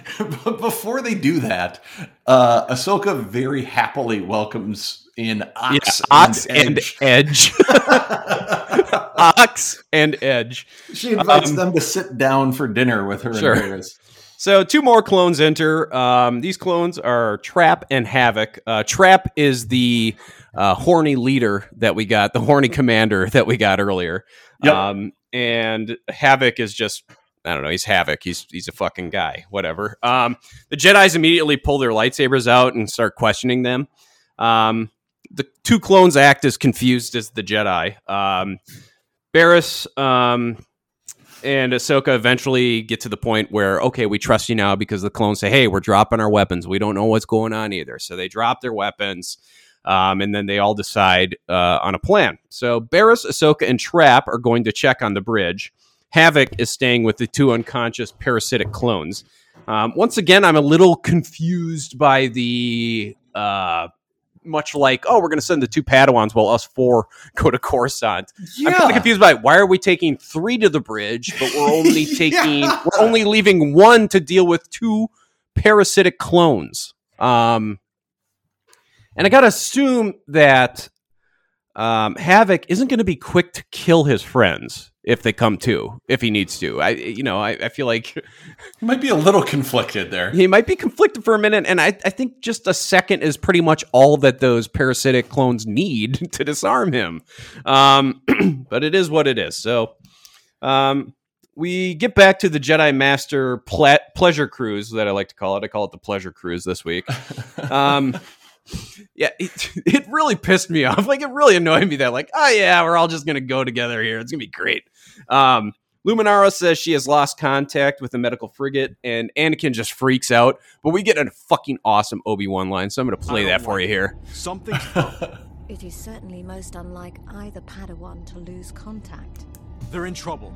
Speaker 3: but before they do that, uh, Ahsoka very happily welcomes in Ox,
Speaker 2: Yeah, Ox and
Speaker 3: Edge.
Speaker 2: Edge. Ox and Edge.
Speaker 3: She invites
Speaker 2: Um,
Speaker 3: them to sit down for dinner with her
Speaker 2: Sure.
Speaker 3: and Barris.
Speaker 2: So two more clones enter. Um, these clones are Trap and Havoc. Uh, Trap is the uh, horny leader that we got, the horny commander that we got earlier.
Speaker 3: Yep.
Speaker 2: Um, and Havoc is just I don't know. He's Havoc. He's he's a fucking guy. Whatever. Um, the Jedi's immediately pull their lightsabers out and start questioning them. Um, the two clones act as confused as the Jedi. Um, Barris um, and Ahsoka eventually get to the point where, okay, we trust you now because the clones say, hey, we're dropping our weapons. We don't know what's going on either. So they drop their weapons. Um, and then they all decide uh, on a plan. So Barris, Ahsoka, and Trap are going to check on the bridge. Havoc is staying with the two unconscious parasitic clones. Um, once again, I'm a little confused by the uh, much like, oh, we're going to send the two Padawans while us four go to Coruscant. I'm kind of confused by why are we taking three to the bridge, but we're only taking,
Speaker 3: Yeah.
Speaker 2: we're only leaving one to deal with two parasitic clones. Um, and I got to assume that um, Havoc isn't going to be quick to kill his friends if they come to, if he needs to. I, you know, I, I feel like
Speaker 3: He might be a little conflicted there.
Speaker 2: he might be conflicted for a minute, and I, I think just a second is pretty much all that those parasitic clones need to disarm him. Um, but it is what it is. So um, we get back to the Jedi Master ple- pleasure cruise that I like to call it. I call it the pleasure cruise this week. Um, yeah, it, it really pissed me off. Like it really annoyed me that like, oh yeah, we're all just gonna go together here. It's gonna be great. Um, Luminara says she has lost contact with the medical frigate, and Anakin just freaks out. But we get a fucking awesome Obi Wan line, so I'm gonna play that for you here.
Speaker 13: Something.
Speaker 14: It is certainly most unlike either Padawan to lose contact.
Speaker 13: They're in trouble.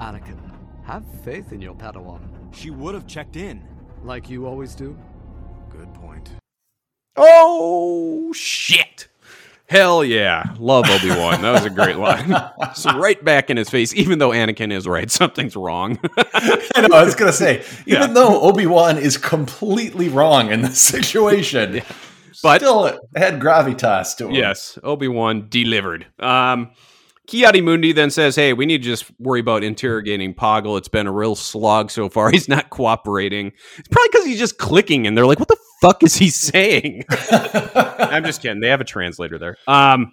Speaker 15: Anakin, have faith in your Padawan.
Speaker 13: She would have checked in.
Speaker 15: Like you always do.
Speaker 13: Good point.
Speaker 2: Oh shit! Hell yeah, love Obi Wan. That was a great line. so right back in his face, even though Anakin is right, something's wrong.
Speaker 3: I know. I was gonna say, even
Speaker 2: Yeah.
Speaker 3: though Obi Wan is completely wrong in this situation,
Speaker 2: but
Speaker 3: still had gravitas to him.
Speaker 2: Yes, Obi Wan delivered. Um, Ki-Adi-Mundi then says, "Hey, we need to just worry about interrogating Poggle. It's been a real slog so far. He's not cooperating. It's probably because he's just clicking, and they're like, "What the fuck is he saying?" I'm just kidding. They have a translator there. Um,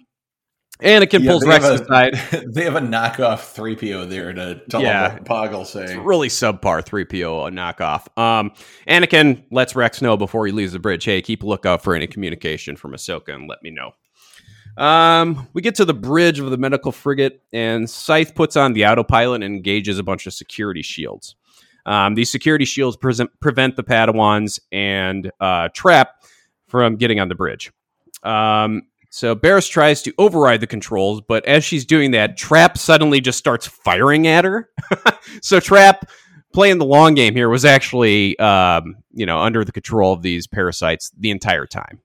Speaker 2: Anakin
Speaker 3: Yeah,
Speaker 2: pulls Rex
Speaker 3: a-
Speaker 2: aside.
Speaker 3: They have a knockoff three PO there to tell
Speaker 2: Yeah.
Speaker 3: him what Poggle's saying.
Speaker 2: really subpar 3PO a knockoff. Um, Anakin lets Rex know before he leaves the bridge, hey, keep a lookout for any communication from Ahsoka and let me know. Um, we get to the bridge of the medical frigate, and Scythe puts on the autopilot and engages a bunch of security shields. Um, these security shields present, prevent the Padawans and uh, Trap from getting on the bridge. Um, so Barris tries to override the controls, but as she's doing that, Trap suddenly just starts firing at her. so Trap, playing the long game here, was actually um, you know under the control of these parasites the entire time.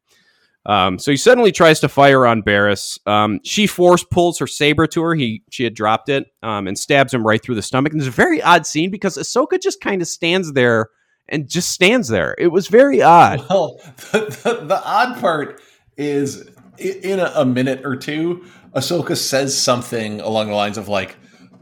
Speaker 2: Um, so he suddenly tries to fire on Barris. Um, she force pulls her saber to her. He she had dropped it um, and stabs him right through the stomach. And it's a very odd scene because Ahsoka just kind of stands there and just stands there. It was very odd.
Speaker 3: Well, the, the, the odd part is in a, a minute or two, Ahsoka says something along the lines of like,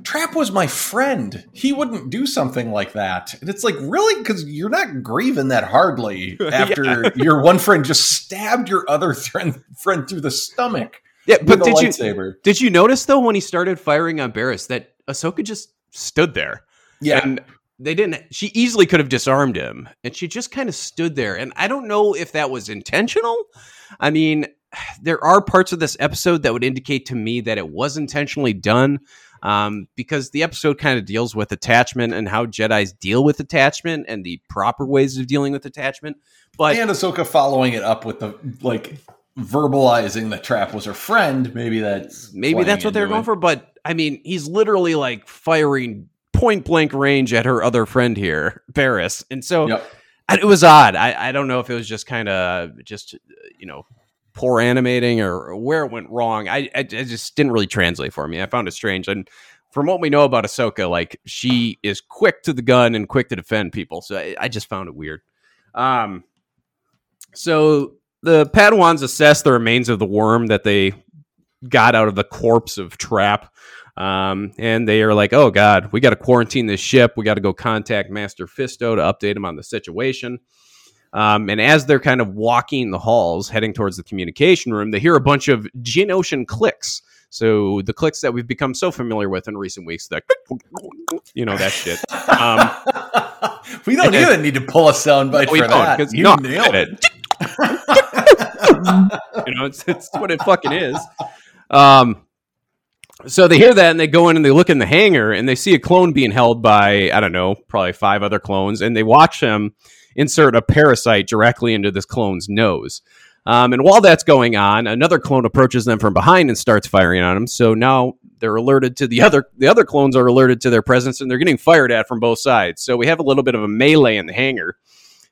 Speaker 3: Trap was my friend. He wouldn't do something like that. And it's like, really? Because you're not grieving that hardly after your one friend just stabbed your other friend, friend through the stomach.
Speaker 2: Yeah, but did you did you notice though when he started firing on Barris that Ahsoka just stood there?
Speaker 3: Yeah.
Speaker 2: and they didn't. She easily could have disarmed him, and she just kind of stood there. And I don't know if that was intentional. I mean, there are parts of this episode that would indicate to me that it was intentionally done. Um, because the episode kind of deals with attachment and how Jedi's deal with attachment and the proper ways of dealing with attachment. But
Speaker 3: and Ahsoka following it up with the like verbalizing that Trap was her friend. Maybe that's
Speaker 2: maybe that's what they're going for. But I mean, he's literally like firing point blank range at her other friend here, Barris, and so I- it was odd. I, I don't know if it was just kind of just uh, you know poor animating or where it went wrong. I, I it just didn't really translate for me. I found it strange and. From what we know about Ahsoka, like she is quick to the gun and quick to defend people, so I, I just found it weird. Um, so the Padawans assess the remains of the worm that they got out of the corpse of Trap. Um, and they are like, oh, God, we got to quarantine this ship. We got to go contact Master Fisto to update him on the situation. Um, and as they're kind of walking the halls, heading towards the communication room, they hear a bunch of Geonosian clicks. So the clicks that we've become so familiar with in recent weeks, that you know that shit. Um,
Speaker 3: we don't even need to pull a soundbite
Speaker 2: we
Speaker 3: for that. You
Speaker 2: no,
Speaker 3: nailed it.
Speaker 2: you know, it's, it's what it fucking is. Um, so they hear that and they go in and they look in the hangar and they see a clone being held by I don't know, probably five other clones, and they watch him insert a parasite directly into this clone's nose. Um, and while that's going on, another clone approaches them from behind and starts firing on them. So now they're alerted to the other the other clones are alerted to their presence and they're getting fired at from both sides. So we have a little bit of a melee in the hangar,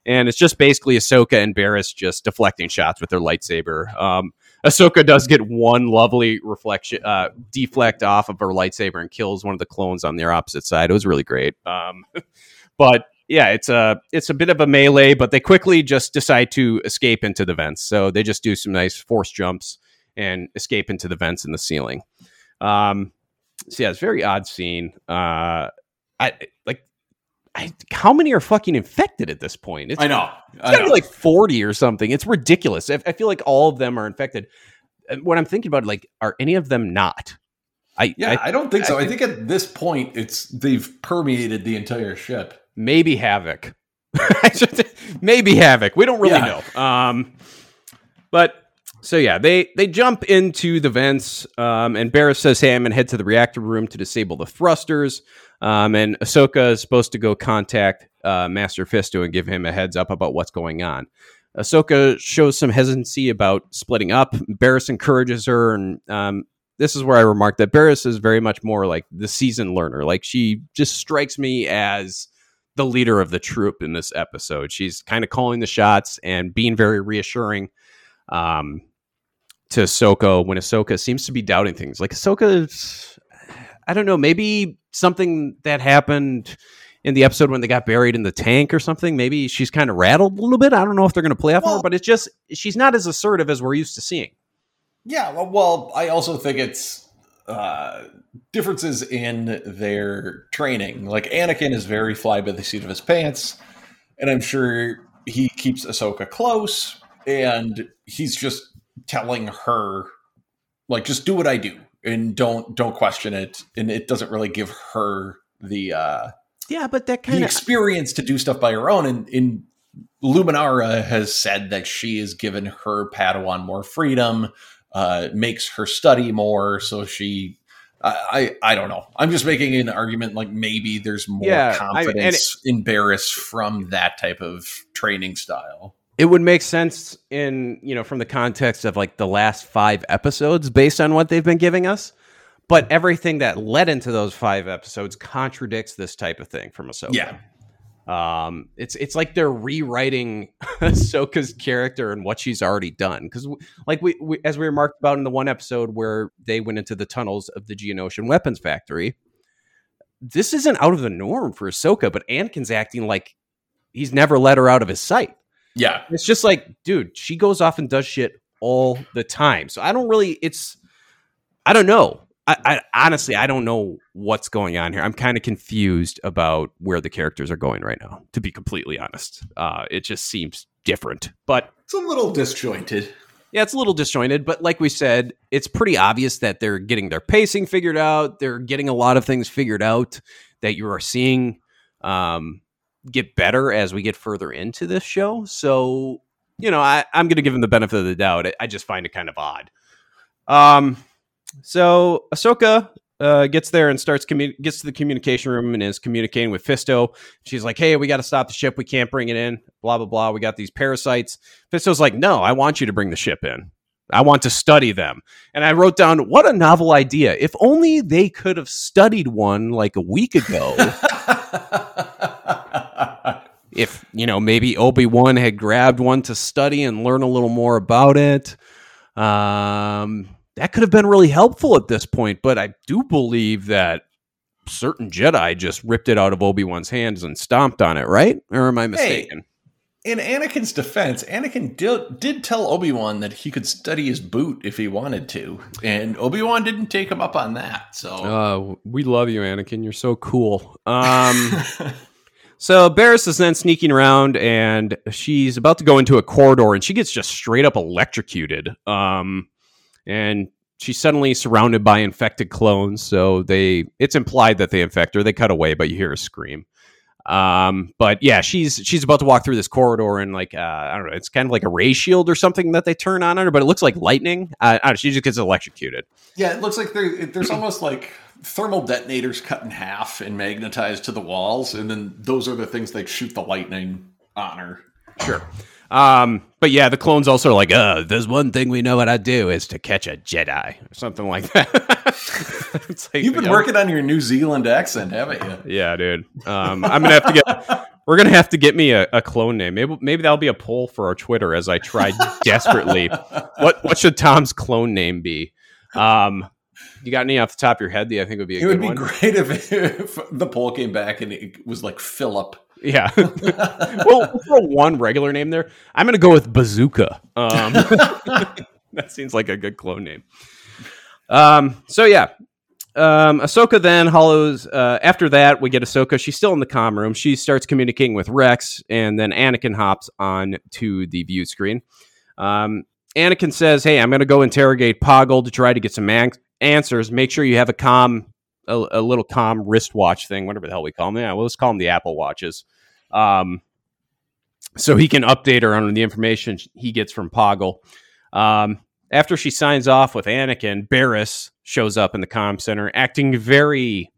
Speaker 2: and it's just basically Ahsoka and Barris just deflecting shots with their lightsaber. Um, Ahsoka does get one lovely reflection uh, deflect off of her lightsaber and kills one of the clones on their opposite side. It was really great. Um, but yeah, it's a it's a bit of a melee, but they quickly just decide to escape into the vents. So they just do some nice force jumps and escape into the vents in the ceiling. Um, so yeah, it's a very odd scene. Uh, I like. I, how many are fucking infected at this point? It's,
Speaker 3: I know.
Speaker 2: It's
Speaker 3: I
Speaker 2: gotta be like forty or something. It's ridiculous. I, I feel like all of them are infected. And when I'm thinking about it, like, are any of them not? I
Speaker 3: Yeah, I, don't think so. I think at this point, it's they've permeated the entire ship.
Speaker 2: Maybe Havoc. maybe Havoc. We don't really
Speaker 3: Yeah.
Speaker 2: know. Um, but so yeah, they they jump into the vents, um, and Barris says Ham and head to the reactor room to disable the thrusters. Um, and Ahsoka is supposed to go contact uh, Master Fisto and give him a heads up about what's going on. Ahsoka shows some hesitancy about splitting up. Barris encourages her, and um, this is where I remarked that Barris is very much more like the seasoned learner. Like she just strikes me as the leader of the troop in this episode. She's kind of calling the shots and being very reassuring um, to Ahsoka when Ahsoka seems to be doubting things. Like Ahsoka, I don't know, maybe something that happened in the episode when they got buried in the tank or something. Maybe she's kind of rattled a little bit. I don't know if they're going to play off her, but it's just she's not as assertive as we're used to seeing.
Speaker 3: Yeah, well, well I also think it's uh, differences in their training. Like Anakin is very fly by the seat of his pants, and I'm sure he keeps Ahsoka close, and he's just telling her, like, just do what I do and don't don't question it. And it doesn't really give her the uh,
Speaker 2: Yeah, but that kind of
Speaker 3: experience to do stuff by her own. And in Luminara has said that she has given her Padawan more freedom, uh, makes her study more. So she, I, I, I don't know. I'm just making an argument like maybe there's more
Speaker 2: Yeah, I-
Speaker 3: confidence in Barris from that type of training style.
Speaker 2: it would make sense in you know from the context of like the last five episodes based on what they've been giving us but everything that led into those five episodes contradicts this type of thing from Ahsoka.
Speaker 3: Yeah.
Speaker 2: Um, it's it's like they're rewriting Ahsoka's character and what she's already done because, like we, we as we remarked about in the one episode where they went into the tunnels of the Geonosian weapons factory, this isn't out of the norm for Ahsoka, but Anakin's acting like he's never let her out of his sight.
Speaker 3: Yeah.
Speaker 2: It's just like, dude, she goes off and does shit all the time. So I don't really, it's, I don't know. I, I honestly, I don't know what's going on here. I'm kind of confused about where the characters are going right now, to be completely honest. Uh, it just seems different, but
Speaker 3: It's a little disjointed.
Speaker 2: yeah, it's a little disjointed, but like we said, it's pretty obvious that they're getting their pacing figured out. They're getting a lot of things figured out that you are seeing um, get better as we get further into this show. So, you know, I, I'm going to give them the benefit of the doubt. I, I just find it kind of odd. Um, so Ahsoka uh, gets there and starts commu- gets to the communication room and is communicating with Fisto. She's like, "Hey, we got to stop the ship. We can't bring it in. Blah blah blah. We got these parasites." Fisto's like, "No, I want you to bring the ship in. I want to study them." And I wrote down, "What a novel idea! If only they could have studied one like a week ago." if you know maybe obi-wan had grabbed one to study and learn a little more about it um that could have been really helpful at this point but i do believe that certain jedi just ripped it out of obi-wan's hands and stomped on it right or am i mistaken
Speaker 3: In Anakin's defense, Anakin did, did tell Obi Wan that he could study his boot if he wanted to, and Obi Wan didn't take him up on that. So
Speaker 2: uh we love you anakin you're so cool um So Barris is then sneaking around, and she's about to go into a corridor, and she gets just straight up electrocuted. Um, and she's suddenly surrounded by infected clones. So they, it's implied that they infect her. They cut away, but you hear a scream. Um, but yeah, she's she's about to walk through this corridor, and like uh, I don't know, it's kind of like a ray shield or something that they turn on her, but it looks like lightning. Uh, I don't know, she just gets electrocuted.
Speaker 3: yeah, it looks like there, there's almost like thermal detonators cut in half and magnetized to the walls, and then those are the things that shoot the lightning on her.
Speaker 2: Sure. Um, but yeah, the clones also are like, uh, there's one thing we know how to do is to catch a Jedi or something like that. It's like,
Speaker 3: You've been
Speaker 2: yeah.
Speaker 3: working on your New Zealand accent, haven't you?
Speaker 2: Yeah, dude. Um, I'm gonna have to get. We're gonna have to get me a, a clone name. Maybe maybe that'll be a poll for our Twitter as I try desperately. What what should Tom's clone name be? Um, you got any off the top of your head that I think would be a
Speaker 3: It would be
Speaker 2: one?
Speaker 3: great if, if the poll came back and it was like Philip.
Speaker 2: Yeah. well, throw one regular name there. I'm gonna go with Bazooka. Um, that seems like a good clone name. Um, so yeah. Um, Ahsoka then hollows. Uh, after that, we get Ahsoka. She's still in the comm room. She starts communicating with Rex, and then Anakin hops on to the view screen. Um, Anakin says, "Hey, I'm going to go interrogate Poggle to try to get some an- answers. Make sure you have a comm, a, a little comm wristwatch thing, whatever the hell we call them. Yeah, we'll just call them the Apple Watches. Um, so he can update her on the information he gets from Poggle. Um, after she signs off with Anakin, Barris shows up in the comm center, acting very,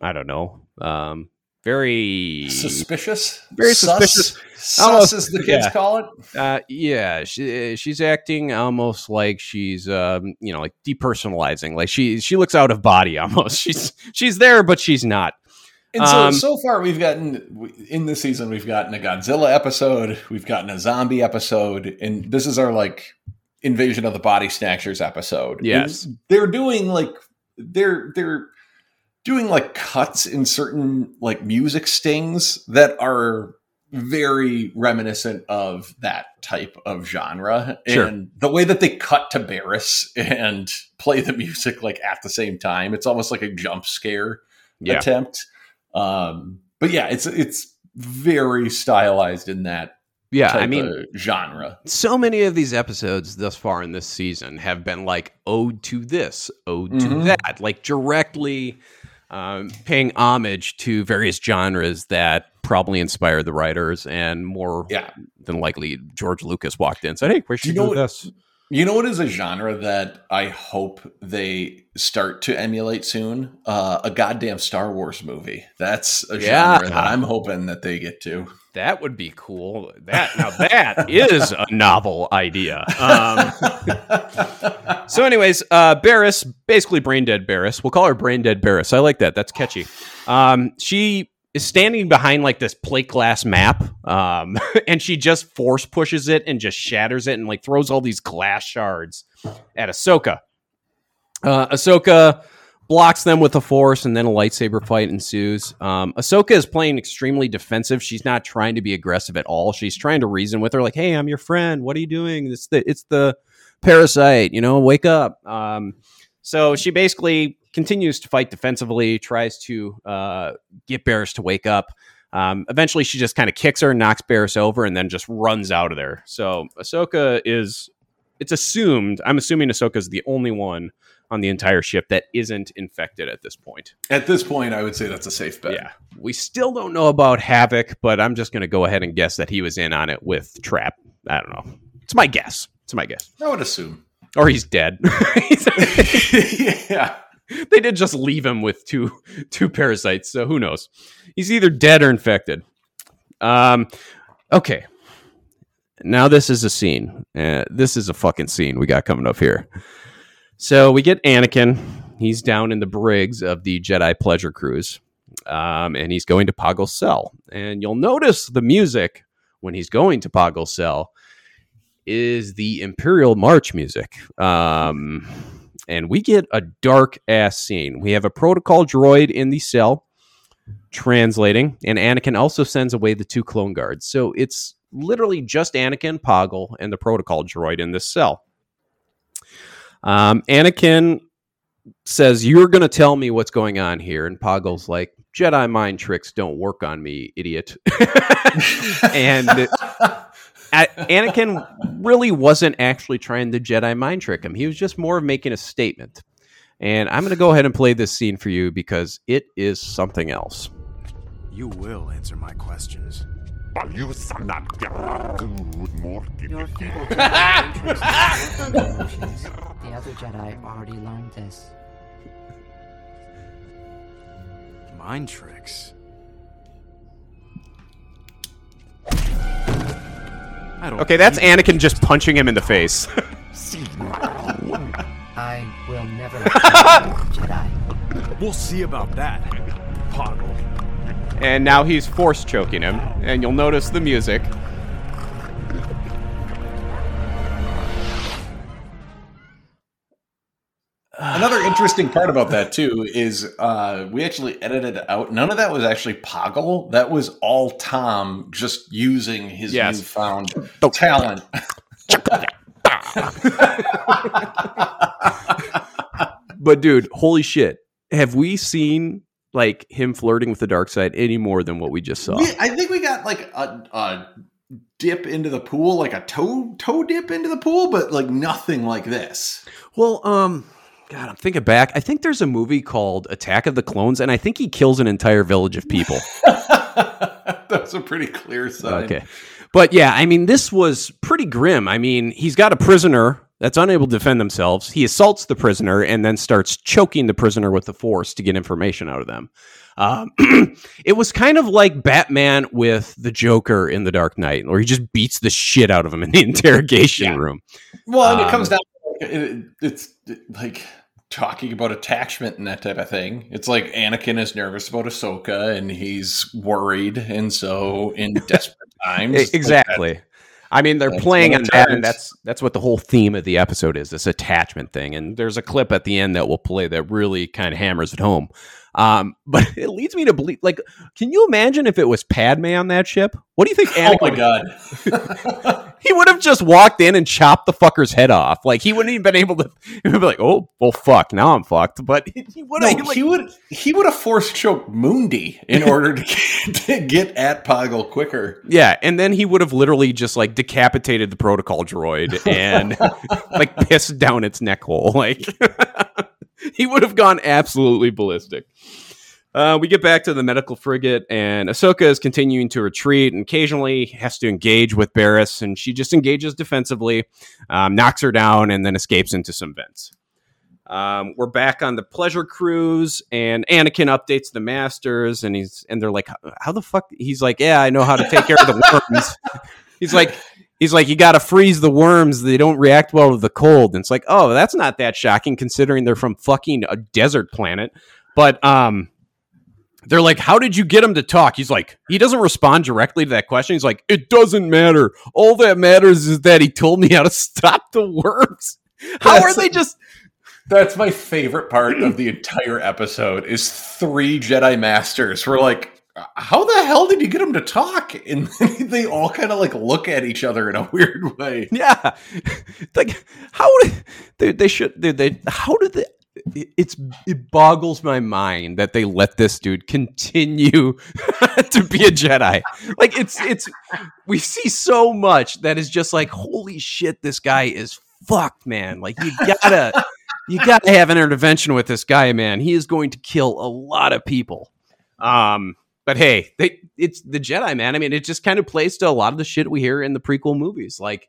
Speaker 2: I don't know, um, very
Speaker 3: Suspicious?
Speaker 2: very
Speaker 3: Sus?
Speaker 2: suspicious.
Speaker 3: Sus,
Speaker 2: Almost-
Speaker 3: as the kids
Speaker 2: yeah.
Speaker 3: call it.
Speaker 2: Uh, yeah, she, she's acting almost like she's, um, you know, like depersonalizing. Like she she looks out of body almost. She's she's there, but she's not.
Speaker 3: And so,
Speaker 2: Um,
Speaker 3: so far, we've gotten in this season, we've gotten a Godzilla episode, we've gotten a zombie episode, and this is our like invasion of the body snatchers episode.
Speaker 2: Yes.
Speaker 3: And they're doing like they're they're doing like cuts in certain like music stings that are very reminiscent of that type of genre
Speaker 2: Sure.
Speaker 3: and the way that they cut to Barris and play the music like at the same time it's almost like a jump scare
Speaker 2: Yeah.
Speaker 3: attempt um but yeah it's it's very stylized in that
Speaker 2: Yeah, I mean,
Speaker 3: genre
Speaker 2: so many of these episodes thus far in this season have been like ode to this, ode
Speaker 3: Mhm.
Speaker 2: to that, like directly um, paying homage to various genres that probably inspired the writers, and more
Speaker 3: Yeah.
Speaker 2: than likely George Lucas walked in and said, "Hey, we
Speaker 3: Do
Speaker 2: should
Speaker 3: you
Speaker 2: do,
Speaker 3: know what-
Speaker 2: this."
Speaker 3: You know what is a genre that I hope they start to emulate soon? Uh, a goddamn Star Wars movie. That's a
Speaker 2: Yeah.
Speaker 3: genre that I'm hoping that they get to.
Speaker 2: That would be cool. That now that is a novel idea. Um, so, anyways, uh, Barris, basically brain dead Barris. We'll call her brain dead Barris. I like that. That's catchy. Um, she is standing behind like this plate glass map, um, and she just force pushes it and just shatters it and like throws all these glass shards at Ahsoka. Uh, Ahsoka blocks them with a force, and then a lightsaber fight ensues. Um, Ahsoka is playing extremely defensive. She's not trying to be aggressive at all. She's trying to reason with her, like, "Hey, I'm your friend. What are you doing? It's the it's the parasite. You know, wake up." Um, so she basically continues to fight defensively, tries to uh, get Barris to wake up. Um, eventually, she just kind of kicks her, knocks Barris over, and then just runs out of there. So Ahsoka is. It's assumed. I'm assuming Ahsoka is the only one on the entire ship that isn't infected at this point.
Speaker 3: At this point, I would say that's a safe bet.
Speaker 2: Yeah. We still don't know about Havoc, but I'm just going to go ahead and guess that he was in on it with Trap. I don't know. It's my guess. It's my guess.
Speaker 3: I would assume.
Speaker 2: Or he's dead.
Speaker 3: yeah.
Speaker 2: They did just leave him with two two parasites, so who knows? He's either dead or infected. Um okay. Now this is a scene. Uh, this is a fucking scene we got coming up here. So we get Anakin. He's down in the brigs of the Jedi Pleasure Cruise, um, and he's going to Poggle's cell. And you'll notice the music when he's going to Poggle's cell is the Imperial March music. Um, and we get a dark ass scene. We have a protocol droid in the cell translating, and Anakin also sends away the two clone guards. So it's literally just Anakin, Poggle, and the protocol droid in this cell. Um, Anakin says, You're going to tell me what's going on here. And Poggle's like, Jedi mind tricks don't work on me, idiot. and A- Anakin really wasn't actually trying to Jedi mind trick him. He was just more of making a statement. And I'm going to go ahead and play this scene for you because it is something else.
Speaker 13: You will answer my questions.
Speaker 6: Your feeble
Speaker 16: Jedi emotions. The other Jedi already learned this.
Speaker 13: Mind tricks. I don't
Speaker 2: Okay, that's Anakin just punching him in the face.
Speaker 16: I will never let you Jedi.
Speaker 13: We'll see about that. Poggle.
Speaker 2: and now he's force choking him, and you'll notice the music.
Speaker 3: Another interesting part about that too is uh, we actually edited out. None of that was actually Poggle. That was all Tom just using his
Speaker 2: Yes.
Speaker 3: newfound talent.
Speaker 2: But dude, holy shit. Have we seen like him flirting with the dark side any more than what we just saw?
Speaker 3: We- I think we got like a, a dip into the pool, like a toe toe dip into the pool, but like nothing like this.
Speaker 2: Well, um God, I'm thinking back. I think there's a movie called Attack of the Clones, and I think he kills an entire village of people.
Speaker 3: That's a pretty clear sign.
Speaker 2: Okay. But yeah, I mean, this was pretty grim. I mean, he's got a prisoner that's unable to defend themselves. He assaults the prisoner and then starts choking the prisoner with the force to get information out of them. Um, it was kind of like Batman with the Joker in The Dark Knight, where he just beats the shit out of him in the interrogation room.
Speaker 3: Well, and it
Speaker 2: Um,
Speaker 3: comes down to it, it's like talking about attachment and that type of thing. It's like Anakin is nervous about Ahsoka and he's worried, and so in desperate times,
Speaker 2: E-
Speaker 3: like,
Speaker 2: exactly. I mean, they're
Speaker 3: That's
Speaker 2: playing on that, and that's that's what the whole theme of the episode is this attachment thing. And there's a clip at the end that we'll play that really kind of hammers it home. Um, but it leads me to believe, like, can you imagine if it was Padme on that ship? What do you think?
Speaker 3: Oh my god!
Speaker 2: he would have just walked in and chopped the fucker's head off. Like he wouldn't even been able to. He would be like, "Oh, well, fuck, now I'm fucked." But he would
Speaker 3: No,
Speaker 2: have.
Speaker 3: he would he would have forced choked Mundi in order to get, to get at Poggle quicker.
Speaker 2: Yeah, and then he would have literally just like decapitated the protocol droid and like pissed down its neck hole. Like he would have gone absolutely ballistic. Uh, we get back to the medical frigate, and Ahsoka is continuing to retreat and occasionally has to engage with Barris, and she just engages defensively, um, knocks her down, and then escapes into some vents. Um, we're back on the pleasure cruise, and Anakin updates the masters, and he's and they're like, "How- "How the fuck?" He's like, "Yeah, I know how to take care of the worms." he's like, "He's like, you got to freeze the worms; they don't react well to the cold." And it's like, "Oh, that's not that shocking, considering they're from fucking a desert planet." But um, they're like, "How did you get him to talk?" He's like, he doesn't respond directly to that question. He's like, "It doesn't matter. All that matters is that he told me how to stop the worms." How are
Speaker 3: That's-
Speaker 2: they just?
Speaker 3: That's my favorite part of the entire episode is three Jedi Masters. We're like, how the hell did you get them to talk? And they all kind of like look at each other in a weird way.
Speaker 2: Yeah, like how did they, they should they, they how did they? it- It's it boggles my mind that they let this dude continue to be a Jedi. Like it's it's we see so much that is just like holy shit, this guy is fucked, man. Like you gotta you gotta have an intervention with this guy, man. He is going to kill a lot of people. Um, but hey, they it's the Jedi, man. I mean, it just kind of plays to a lot of the shit we hear in the prequel movies. Like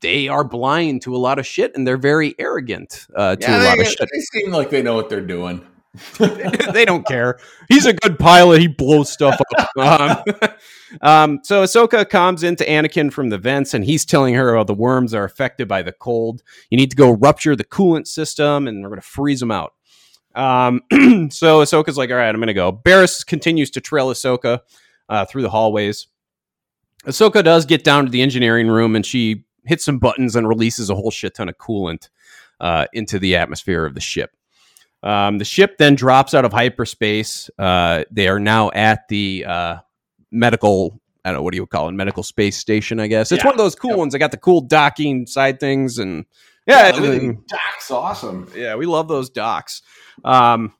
Speaker 2: they are blind to a lot of shit and they're very arrogant uh, to a
Speaker 3: Yeah,
Speaker 2: lot
Speaker 3: they,
Speaker 2: of shit.
Speaker 3: they seem like they know what they're doing.
Speaker 2: they don't care. He's a good pilot. He blows stuff up. Um, um, so Ahsoka comes into Anakin from the vents, and he's telling her how the worms are affected by the cold. You need to go rupture the coolant system, and we're going to freeze them out. Um, so Ahsoka's like, "All right, I'm going to go." Barris continues to trail Ahsoka uh, through the hallways. Ahsoka does get down to the engineering room, and she hits some buttons and releases a whole shit ton of coolant uh, into the atmosphere of the ship. Um, the ship then drops out of hyperspace. Uh, they are now at the uh, medical. I don't know what do you call it? Medical space station, I guess. It's
Speaker 3: Yeah.
Speaker 2: one of those cool ones. I got the cool docking side things, and yeah,
Speaker 3: Yeah, Doc's awesome.
Speaker 2: yeah, we love those docks. Um,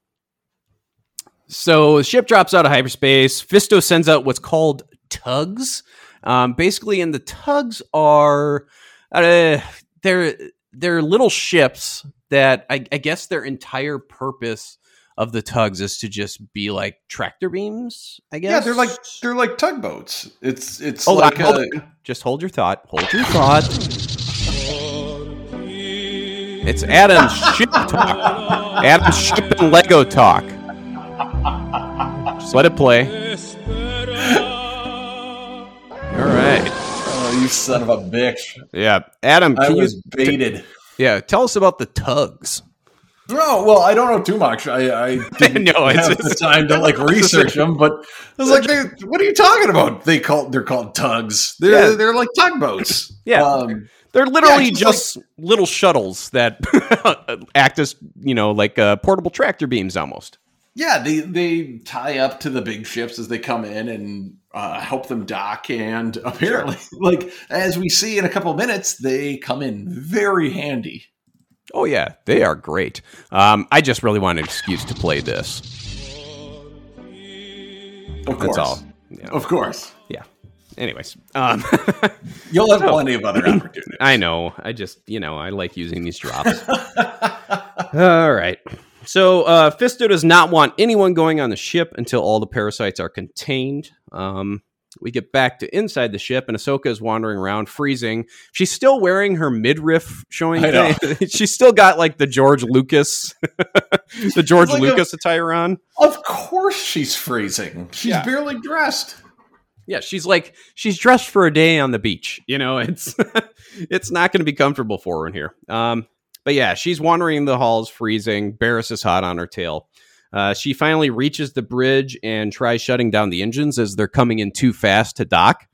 Speaker 2: so the ship drops out of hyperspace. Fisto sends out what's called tugs. Um, basically, and the tugs are uh, they're they're little ships that I, I guess their entire purpose of the tugs is to just be like tractor beams. I guess.
Speaker 3: Yeah, they're like they're like tugboats. It's it's
Speaker 2: Hold
Speaker 3: like
Speaker 2: hold
Speaker 3: a-
Speaker 2: Just hold your thought. Hold your thought. It's Adam's ship talk. Adam's ship and Lego talk. Just let it play. All right.
Speaker 3: Oh, you son of a bitch.
Speaker 2: Yeah, Adam,
Speaker 3: I
Speaker 2: can you
Speaker 3: was baited.
Speaker 2: yeah, tell us about the tugs.
Speaker 3: Oh well, I don't know too much. I, I didn't
Speaker 2: No, it's-
Speaker 3: have the time to like research them, but I was like, they, "What are you talking about?" They call they're called tugs. They're
Speaker 2: Yeah.
Speaker 3: they're like tugboats.
Speaker 2: Yeah.
Speaker 3: Um,
Speaker 2: They're literally
Speaker 3: Yeah, it's
Speaker 2: just little shuttles that act as, you know, like uh, portable tractor beams almost.
Speaker 3: yeah, they they tie up to the big ships as they come in and uh, help them dock. And apparently, like as we see in a couple minutes, they come in very handy.
Speaker 2: Oh yeah, they are great. Um, I just really want an excuse to play this.
Speaker 3: Of
Speaker 2: That's
Speaker 3: course.
Speaker 2: all. Yeah.
Speaker 3: Of course.
Speaker 2: Anyways, um,
Speaker 3: you'll have
Speaker 2: So-
Speaker 3: plenty of other opportunities.
Speaker 2: I know. I just, you know, I like using these drops. all right. So uh, Fisto does not want anyone going on the ship until all the parasites are contained. Um, we get back to inside the ship, and Ahsoka is wandering around, freezing. She's still wearing her midriff showing
Speaker 3: I know.
Speaker 2: thing. She's still got like the George Lucas, the George
Speaker 3: like a-
Speaker 2: Lucas attire on.
Speaker 3: Of course, she's freezing. She's
Speaker 2: Yeah.
Speaker 3: barely dressed.
Speaker 2: Yeah, she's like she's dressed for a day on the beach. You know, it's it's not going to be comfortable for her in here. Um, but yeah, she's wandering the halls, freezing. Barris is hot on her tail. Uh, she finally reaches the bridge and tries shutting down the engines as they're coming in too fast to dock.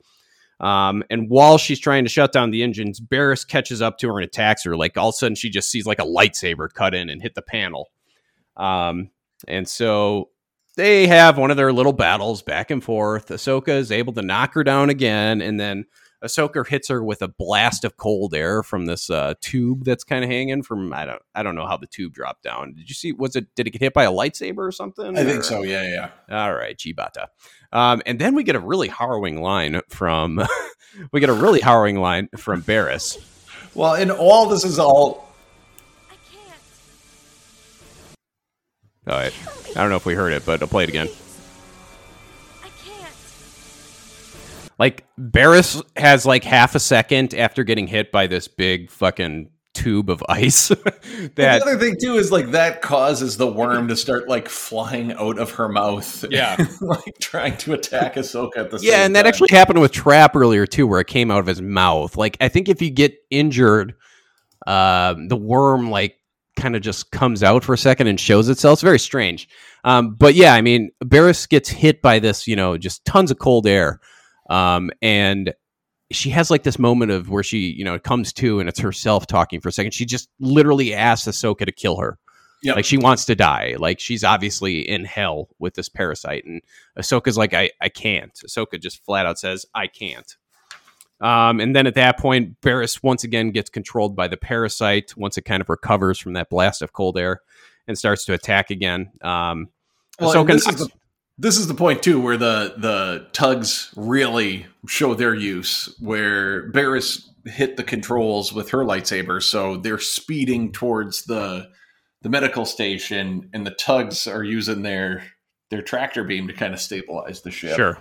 Speaker 2: Um, and while she's trying to shut down the engines, Barris catches up to her and attacks her. Like all of a sudden, she just sees like a lightsaber cut in and hit the panel. Um, and so they have one of their little battles back and forth. Ahsoka is able to knock her down again, and then Ahsoka hits her with a blast of cold air from this uh, tube that's kind of hanging from. I don't. I don't know how the tube dropped down. Did you see? Was it? Did it get hit by a lightsaber or something?
Speaker 3: I think so. Yeah, yeah.
Speaker 2: All right, Chibata. Um, and then we get a really harrowing line from. we get a really harrowing line from Barris.
Speaker 3: Well, and all this is all
Speaker 2: All right. I don't know if we heard it, but I'll play it again. Like Barris has like half a second after getting hit by this big fucking tube of ice that
Speaker 3: the other thing too is like that causes the worm to start like flying out of her mouth.
Speaker 2: Yeah.
Speaker 3: like trying to attack Ahsoka at the same
Speaker 2: Yeah, and that actually happened with Trap earlier too, where it came out of his mouth. Like I think if you get injured, um, the worm like kind of just comes out for a second and shows itself. It's very strange. Um, but yeah, I mean, Barris gets hit by this, you know, just tons of cold air, um, and she has like this moment of where she, you know, comes to and it's herself talking for a second. She just literally asks Ahsoka to kill her.
Speaker 3: Yep.
Speaker 2: Like she wants to die. Like she's obviously in hell with this parasite. And Ahsoka's like, I, I can't. Ahsoka just flat out says, I can't. Um, and then at that point, Barris once again gets controlled by the parasite once it kind of recovers from that blast of cold air and starts to attack again. Um,
Speaker 3: Well,
Speaker 2: Ahsoka
Speaker 3: this, is the, this is the point too, where the the tugs really show their use. Where Barris hit the controls with her lightsaber, so they're speeding towards the the medical station, and the tugs are using their their tractor beam to kind of stabilize the ship.
Speaker 2: Sure.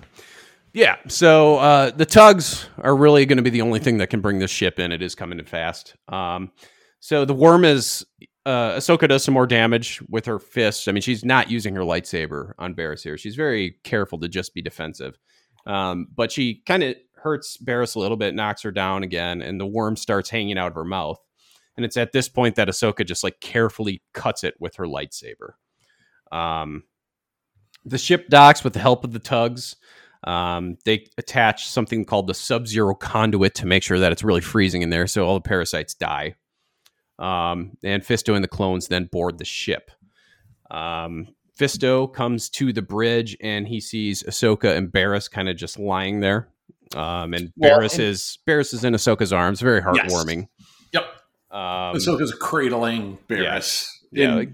Speaker 2: Yeah. So uh, the tugs are really going to be the only thing that can bring this ship in. It is coming in fast. Um, so the worm is. Uh, Ahsoka does some more damage with her fists. I mean, she's not using her lightsaber on Barris here. She's very careful to just be defensive. Um, but she kind of hurts Barris a little bit, knocks her down again, and the worm starts hanging out of her mouth. And it's at this point that Ahsoka just like carefully cuts it with her lightsaber. Um, the ship docks with the help of the tugs. Um, they attach something called the sub zero conduit to make sure that it's really freezing in there so all the parasites die. Um, and Fisto and the clones then board the ship. Um, Fisto comes to the bridge and he sees Ahsoka and Barris kind of just lying there. Um, and
Speaker 3: Well,
Speaker 2: Barris
Speaker 3: and-
Speaker 2: is Barris is in Ahsoka's arms, very heartwarming.
Speaker 3: Yep.
Speaker 2: Um,
Speaker 3: Ahsoka's cradling Barris.
Speaker 2: Yeah,
Speaker 3: And
Speaker 2: like-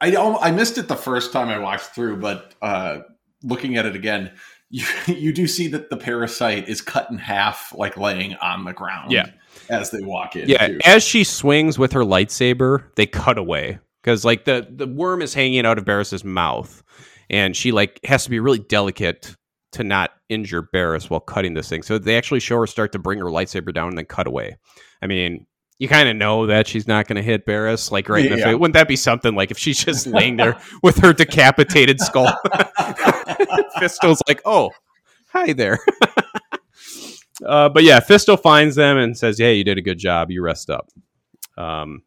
Speaker 3: I I missed it the first time I watched through, but uh, looking at it again, you you do see that the parasite is cut in half, like laying on the ground.
Speaker 2: Yeah.
Speaker 3: as they walk in.
Speaker 2: Yeah,
Speaker 3: too.
Speaker 2: as she swings with her lightsaber, they cut away because like the the worm is hanging out of Barris's mouth, and she like has to be really delicate to not injure Barris while cutting this thing. So they actually show her start to bring her lightsaber down and then cut away. I mean, you kind of know that she's not going to hit Barris like right in the
Speaker 3: Yeah.
Speaker 2: face. Wouldn't that be something like if she's just laying there with her decapitated skull? Fisto's like, oh, hi there. Uh, but yeah, Fisto finds them and says, "Hey, you did a good job. You rest up." Um,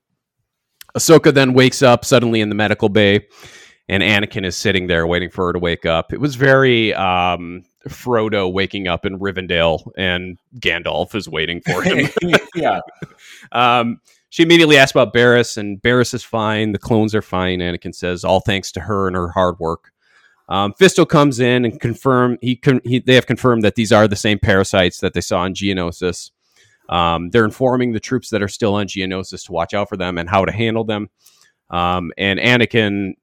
Speaker 2: Ahsoka then wakes up suddenly in the medical bay, and Anakin is sitting there waiting for her to wake up. It was very um, Frodo waking up in Rivendell, and Gandalf is waiting for him.
Speaker 3: yeah.
Speaker 2: Um, she immediately asks about Barris, and Barris is fine. The clones are fine. Anakin says, all thanks to her and her hard work. Um, Fisto comes in and confirm he, con- he they have confirmed that these are the same parasites that they saw in Geonosis. Um, they're informing the troops that are still on Geonosis to watch out for them and how to handle them. Um, and Anakin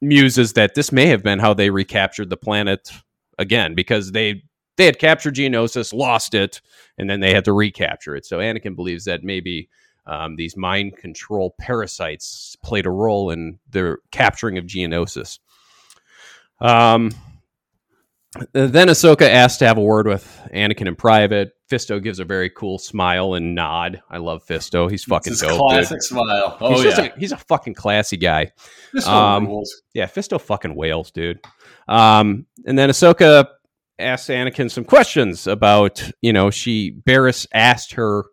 Speaker 2: muses that this may have been how they recaptured the planet again because they they had captured Geonosis, lost it, and then they had to recapture it. So Anakin believes that maybe um, these mind control parasites played a role in the capturing of Geonosis. Um, then Ahsoka asks to have a word with Anakin in private. Fisto gives a very cool smile and nod. I love Fisto. He's fucking dope.
Speaker 3: his
Speaker 2: dude.
Speaker 3: classic smile. Oh
Speaker 2: he's
Speaker 3: yeah.
Speaker 2: a, he's a fucking classy guy.
Speaker 3: Fisto
Speaker 2: Um,
Speaker 3: rules.
Speaker 2: yeah, Fisto fucking whales, dude. Um, and then Ahsoka asks Anakin some questions about, you know, she Barris asked her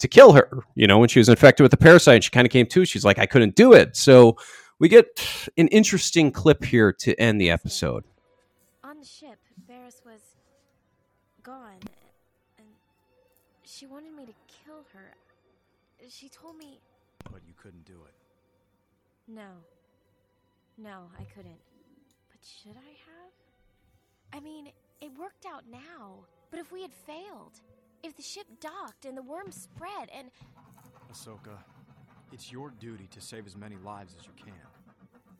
Speaker 2: to kill her, you know, when she was infected with the parasite. And she kind of came to. She's like, I couldn't do it. So we get an interesting clip here to end the episode.
Speaker 11: On the ship, Barris was gone, and she wanted me to kill her. She told me,
Speaker 13: But you couldn't do it.
Speaker 11: no. No, I couldn't. But should I have? I mean, it worked out now. But if we had failed, if the ship docked and the worm spread, and
Speaker 13: Ahsoka, it's your duty to save as many lives as you can.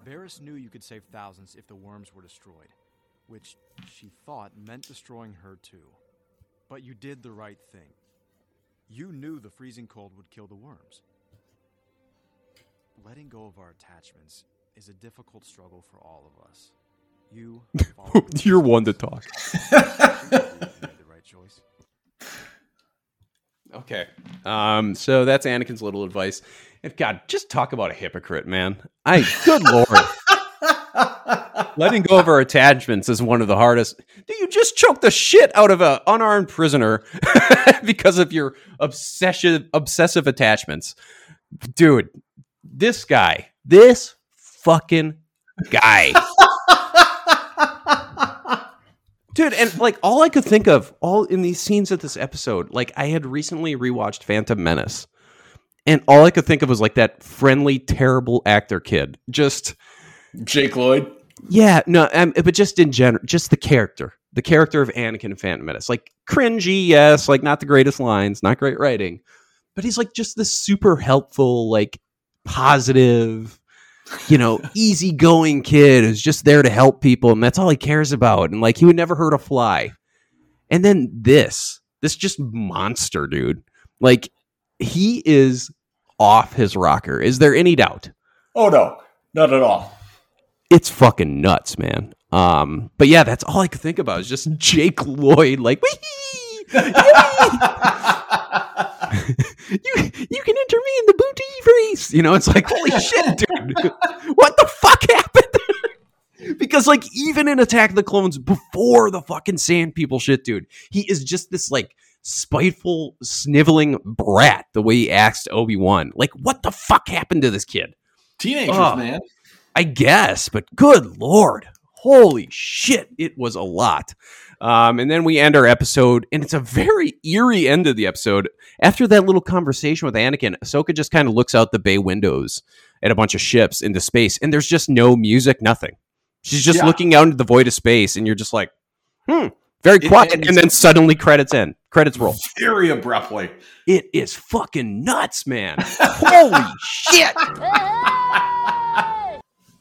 Speaker 13: Barris knew you could save thousands if the worms were destroyed, which she thought meant destroying her too. But you did the right thing. You knew the freezing cold would kill the worms. Letting go of our attachments is a difficult struggle for all of us. You
Speaker 2: You're one to talk.
Speaker 13: The right choice.
Speaker 2: Okay. Um, so that's Anakin's little advice. And God, just talk about a hypocrite, man. I good lord. Letting go of our attachments is one of the hardest. Do you just choke the shit out of an unarmed prisoner because of your obsessive obsessive attachments? Dude, this guy, this fucking guy. Dude, and like all I could think of, all in these scenes of this episode, like I had recently rewatched Phantom Menace, and all I could think of was like that friendly, terrible actor kid. Just
Speaker 3: Jake Lloyd.
Speaker 2: yeah, no, um, but just in general, just the character, the character of Anakin in Phantom Menace, like cringy, yes, like not the greatest lines, not great writing, but he's like just this super helpful, like positive, you know, easygoing kid who's just there to help people, and that's all he cares about, and like he would never hurt a fly. And then this, this just monster dude, like he is off his rocker. Is there any doubt?
Speaker 3: Oh no, not at all.
Speaker 2: it's fucking nuts, man. Um, but yeah, that's all I could think about is just Jake Lloyd, like, "Wee! Yay! you you can enter me in the booty freeze. You know, it's like, holy shit, dude, what the fuck happened? because like even in Attack of the Clones before the fucking Sand People shit, dude, he is just this like spiteful, sniveling brat. The way he acts to Obi Wan, like, what the fuck happened to this kid?
Speaker 3: Teenagers,
Speaker 2: Oh.
Speaker 3: man.
Speaker 2: I guess, but good lord, holy shit, it was a lot. Um, and then we end our episode, and it's a very eerie end of the episode. After that little conversation with Anakin, Ahsoka just kind of looks out the bay windows at a bunch of ships into space, and there's just no music, nothing. She's just
Speaker 3: Yeah.
Speaker 2: looking out into the void of space, and you're just like, hmm, very
Speaker 3: It
Speaker 2: quiet. and then suddenly credits end, credits roll.
Speaker 3: Very abruptly.
Speaker 2: It is fucking nuts, man. Holy shit.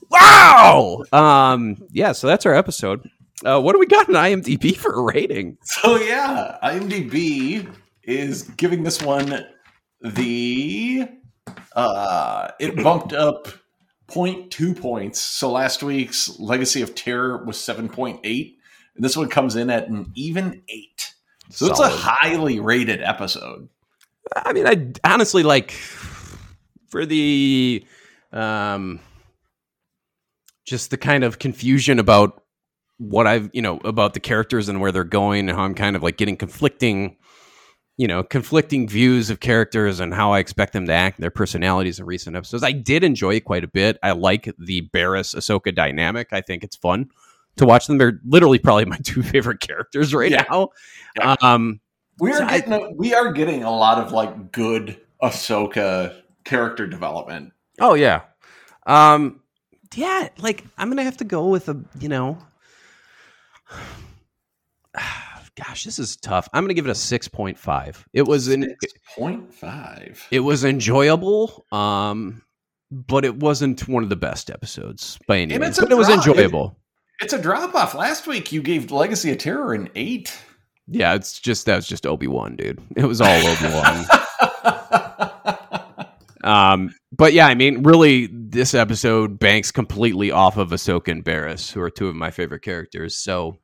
Speaker 2: Wow. Um, yeah, so that's our episode. Uh, what do we got in IMDb for a rating?
Speaker 3: So yeah, IMDb is giving this one the uh it bumped up 0.2 points. So last week's Legacy of Terror was 7.8. And this one comes in at an even 8. So it's a highly rated episode.
Speaker 2: I mean, I honestly like for the um just the kind of confusion about what I've, you know, about the characters and where they're going and how I'm kind of like getting conflicting you know, conflicting views of characters and how I expect them to act, their personalities in recent episodes. I did enjoy it quite a bit. I like the Barris Ahsoka dynamic. I think it's fun to watch them. They're literally probably my two favorite characters right
Speaker 3: Yeah.
Speaker 2: now. Um,
Speaker 3: We are
Speaker 2: so
Speaker 3: getting a, we are getting a lot of like good Ahsoka character development.
Speaker 2: Oh yeah. Um yeah, like I'm gonna have to go with a you know gosh, this is tough. I'm gonna give it a six point five. It was an
Speaker 3: Point five.
Speaker 2: it was enjoyable, um, but it wasn't one of the best episodes by any means. But it was enjoyable.
Speaker 3: It's a drop off. Last week you gave Legacy of Terror an eight.
Speaker 2: Yeah, it's just that was just Obi Wan, dude. It was all Obi Wan. um, but yeah, I mean, really, this episode banks completely off of Ahsoka and Barris, who are two of my favorite characters. So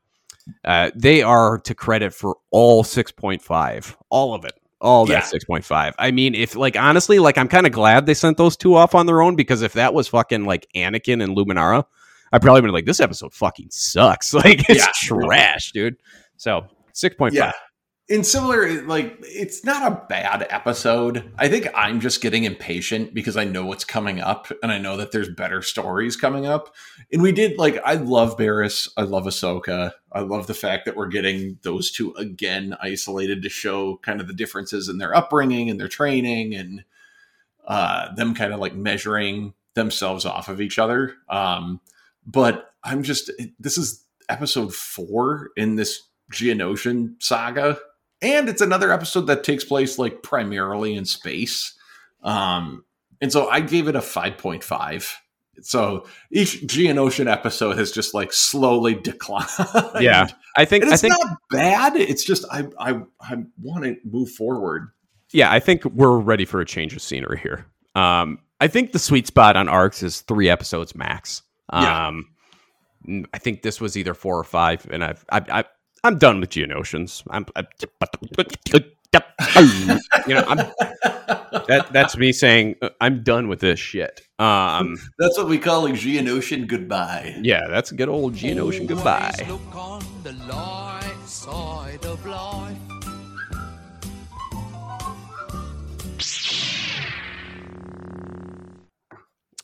Speaker 2: uh, they are to credit for all six point five, all of it, all that
Speaker 3: Yeah.
Speaker 2: six point five. I mean, if like honestly, like I'm kind of glad they sent those two off on their own because if that was fucking like Anakin and Luminara, I'd probably been like, this episode fucking sucks. Like it's
Speaker 3: Yeah.
Speaker 2: trash, dude. So 6.5.
Speaker 3: Yeah. In similar, like it's not a bad episode. I think I'm just getting impatient because I know what's coming up and I know that there's better stories coming up. And we did like I love Barris, I love Ahsoka. I love the fact that we're getting those two again isolated to show kind of the differences in their upbringing and their training and uh them kind of like measuring themselves off of each other. Um but I'm just this is episode 4 in this Geonosian saga and it's another episode that takes place like primarily in space um and so i gave it a 5.5 so each Geonosian episode has just like slowly declined
Speaker 2: Yeah, I think
Speaker 3: and
Speaker 2: I
Speaker 3: it's
Speaker 2: think
Speaker 3: not bad it's just i i i want to move forward
Speaker 2: yeah, I think we're ready for a change of scenery here. Um, I think the sweet spot on arcs is three episodes max.
Speaker 3: Yeah.
Speaker 2: Um, mm, I think this was either four or five, and I've I, I I'm done with Geonosians. I'm, I, you know, I'm that that's me saying uh, I'm done with this shit. Um,
Speaker 3: that's what we call a geonosian goodbye
Speaker 2: yeah, that's a good old Geonosian goodbye.
Speaker 17: Look on the light side of life.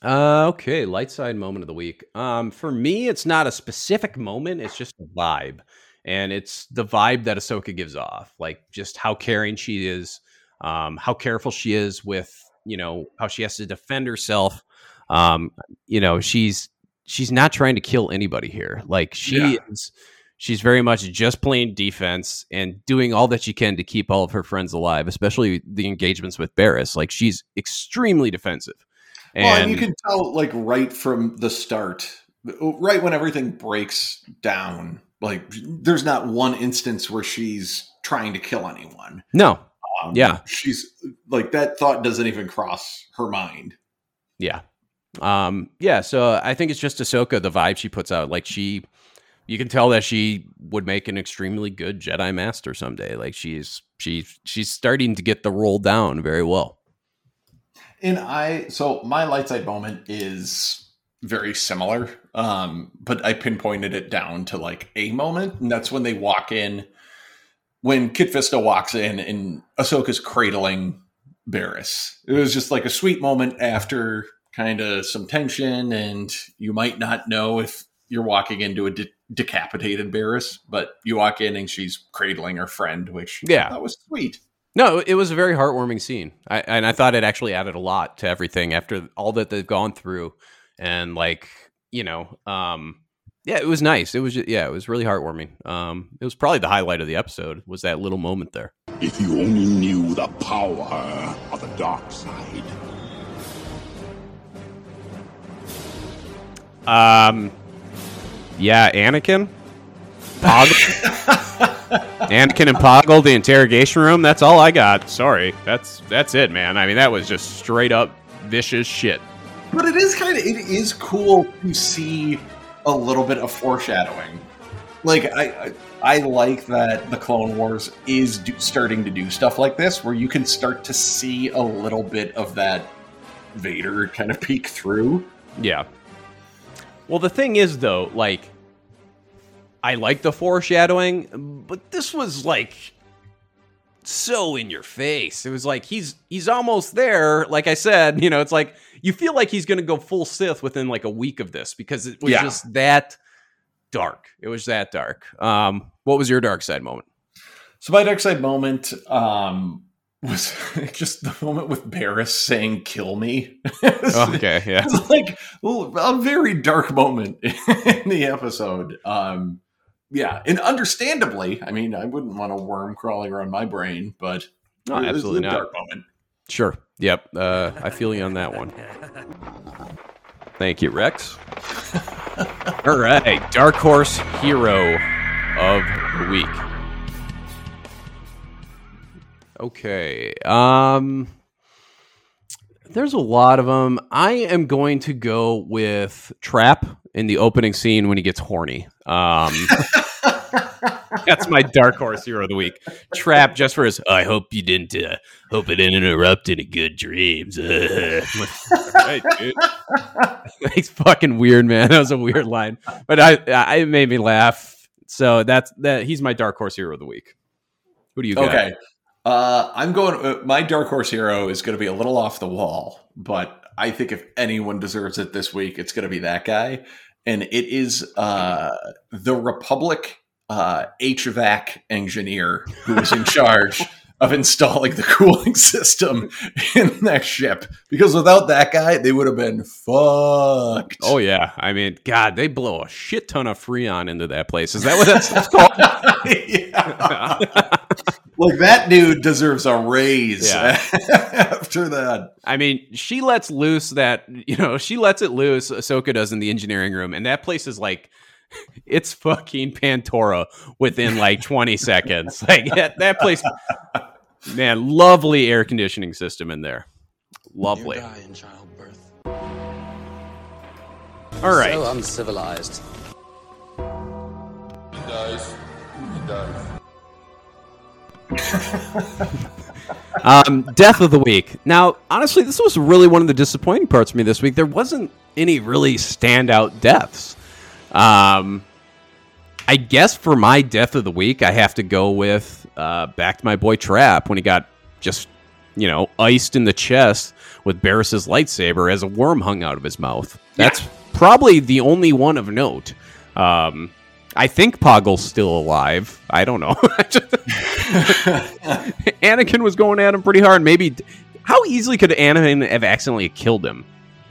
Speaker 2: Uh, okay, light side moment of the week. Um, for me, it's not a specific moment; it's just a vibe, and it's the vibe that Ahsoka gives off, like just how caring she is, um, how careful she is with, you know, how she has to defend herself. Um, you know, she's she's not trying to kill anybody here. Like she
Speaker 3: Yeah.
Speaker 2: is, she's very much just playing defense and doing all that she can to keep all of her friends alive, especially the engagements with Barris. Like she's extremely defensive.
Speaker 3: well and you can tell like right from the start right when everything breaks down like there's not one instance where she's trying to kill anyone
Speaker 2: No.
Speaker 3: Um,
Speaker 2: Yeah.
Speaker 3: she's like that thought doesn't even cross her mind
Speaker 2: Yeah. Um, yeah, so I think it's just Ahsoka, the vibe she puts out. Like she you can tell that she would make an extremely good Jedi Master someday. Like she's she's she's starting to get the roll down very well.
Speaker 3: and i so my light side moment is very similar um but i pinpointed it down to like a moment and that's when they walk in when Kit Fisto walks in and Ahsoka's cradling Barris. It was just like a sweet moment after kind of some tension, and you might not know if you're walking into a de- decapitated Barris, but you walk in and she's cradling her friend, which
Speaker 2: Yeah.
Speaker 3: that was sweet.
Speaker 2: No, it was a very heartwarming scene. I, and I thought it actually added a lot to everything after all that they've gone through. And like, you know, um, yeah, it was nice. It was, ju- yeah, it was really heartwarming. Um, it was probably the highlight of the episode was that little moment there.
Speaker 6: If you only knew the power of the dark side.
Speaker 2: Um, yeah, Anakin, Poggle, Anakin and Poggle, the interrogation room. That's all I got. Sorry, that's that's it, man. I mean, that was just straight up vicious shit.
Speaker 3: But it is kind of it is cool to see a little bit of foreshadowing. Like I I, like that the Clone Wars is do, starting to do stuff like this, where you can start to see a little bit of that Vader kind of peek through.
Speaker 2: Yeah. Well, the thing is, though, like, I like the foreshadowing, but this was like so in your face. It was like he's he's almost there. Like I said, you know, it's like you feel like he's going to go full Sith within like a week of this because it was
Speaker 3: Yeah.
Speaker 2: just that dark. It was that dark. Um, what was your dark side moment?
Speaker 3: So my dark side moment um, was just the moment with Barris saying "kill me."
Speaker 2: okay, yeah.
Speaker 3: It's like a very dark moment in the episode. Um, yeah, and understandably, I mean, I wouldn't want a worm crawling around my brain, but
Speaker 2: No, absolutely
Speaker 3: a
Speaker 2: not.
Speaker 3: dark moment.
Speaker 2: Sure. Yep. Uh, I feel you on that one. Thank you, Rex. All right. Dark Horse Hero of the Week. Okay. Um there's a lot of them. I am going to go with Trap in the opening scene when he gets horny. Um That's my dark horse hero of the week. Trap just for his. I hope you didn't. Uh, hope it didn't interrupt any good dreams. dude. He's fucking weird, man. That was a weird line, but I, I it made me laugh. So that's that. He's my dark horse hero of the week. Who do you got?
Speaker 3: Okay. Uh, I'm going. Uh, my dark horse hero is going to be a little off the wall, but I think if anyone deserves it this week, it's going to be that guy, and it is uh, the Republic uh, HVAC engineer who is in charge of installing the cooling system in that ship. Because without that guy, they would have been fucked.
Speaker 2: Oh yeah, I mean, God, they blow a shit ton of freon into that place. Is that what that's called?
Speaker 3: Like that dude deserves a raise
Speaker 2: Yeah.
Speaker 3: after that.
Speaker 2: I mean, she lets loose that you know she lets it loose. Ahsoka does in the engineering room, and that place is like it's fucking Pantora within like twenty seconds. Like that, that place, man, lovely air conditioning system in there, lovely.
Speaker 4: in childbirth.
Speaker 2: All right,
Speaker 15: So uncivilized.
Speaker 4: He dies. He dies.
Speaker 2: um, death of the week. Now, honestly, this was really one of the disappointing parts for me this week. There wasn't any really standout deaths. Um, I guess for my death of the week, I have to go with uh, back to my boy Trap when he got just you know iced in the chest with Barris's lightsaber as a worm hung out of his mouth. That's probably the only one of note. Um, I think Poggle's still alive. I don't know. Anakin was going at him pretty hard. Maybe how easily could Anakin have accidentally killed him?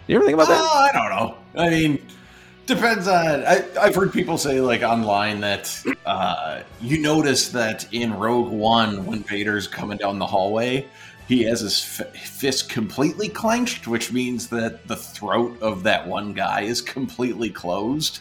Speaker 2: You ever think about that?
Speaker 3: Oh, I don't know. I mean, depends on. I, I've heard people say like online that uh, you notice that in Rogue One when Vader's coming down the hallway, he has his f- fist completely clenched, which means that the throat of that one guy is completely closed,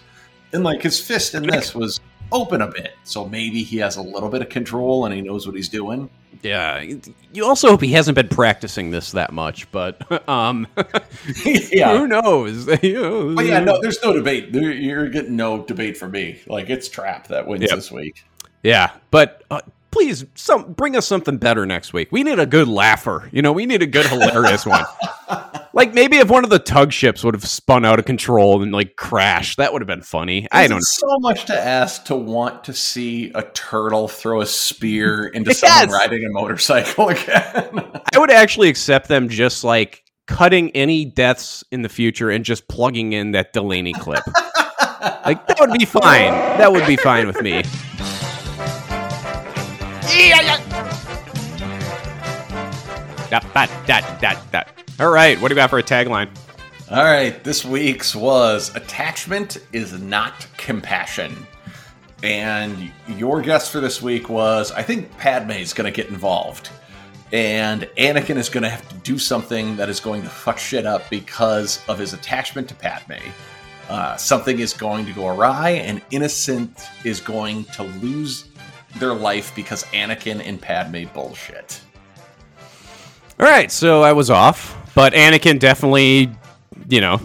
Speaker 3: and like his fist in this was open a bit, so maybe he has a little bit of control and he knows what he's doing.
Speaker 2: Yeah. You also hope he hasn't been practicing this that much, but um,
Speaker 3: Yeah.
Speaker 2: who knows?
Speaker 3: But yeah, no, there's no debate. There, you're getting no debate from me. Like it's Trap that wins
Speaker 2: Yep.
Speaker 3: this week.
Speaker 2: Yeah, but uh, please, some bring us something better next week. We need a good laugher. You know, we need a good hilarious one. Like maybe if one of the tug ships would have spun out of control and like crashed, that would have been funny. I don't know.
Speaker 3: so much to ask to want to see a turtle throw a spear into
Speaker 2: Yes!
Speaker 3: someone riding a motorcycle again.
Speaker 2: I would actually accept them just like cutting any deaths in the future and just plugging in that Delaney clip. like that would be fine. That would be fine with me. Da, da, da, da, da. All right, what do you got for a tagline?
Speaker 3: All right, this week's was attachment is not compassion. And your guess for this week was I think Padme's going to get involved. And Anakin is going to have to do something that is going to fuck shit up because of his attachment to Padme. Uh, something is going to go awry, and Innocent is going to lose their life because Anakin and Padme bullshit.
Speaker 2: All right, so I was off, but Anakin definitely, you know,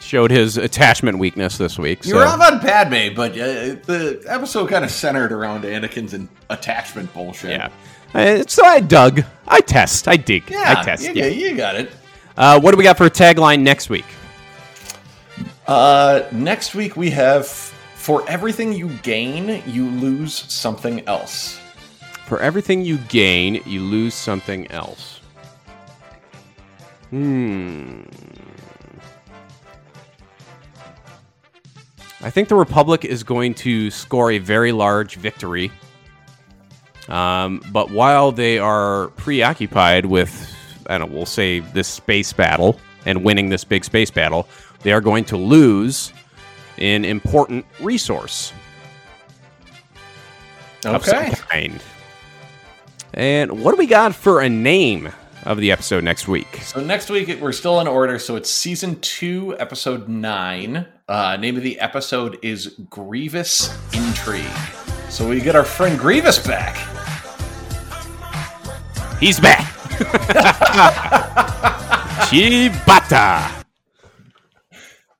Speaker 2: showed his attachment weakness this week. So.
Speaker 3: You were off on Padme, but uh, the episode kind of centered around Anakin's in- attachment bullshit.
Speaker 2: Yeah. Uh, so I dug. I test. I dig.
Speaker 3: Yeah,
Speaker 2: I test.
Speaker 3: you,
Speaker 2: yeah.
Speaker 3: you got it.
Speaker 2: Uh, what do we got for a tagline next week?
Speaker 3: Uh, next week we have for everything you gain, you lose something else.
Speaker 2: For everything you gain, you lose something else. Hmm. I think the Republic is going to score a very large victory. Um, but while they are preoccupied with, I don't know, we'll say this space battle and winning this big space battle, they are going to lose an important resource.
Speaker 3: Okay.
Speaker 2: kind. And what do we got for a name of the episode next week?
Speaker 3: So next week we're still in order. So it's season two, episode nine. Uh, name of the episode is Grievous Intrigue. So we get our friend Grievous back.
Speaker 2: He's back. Chibata.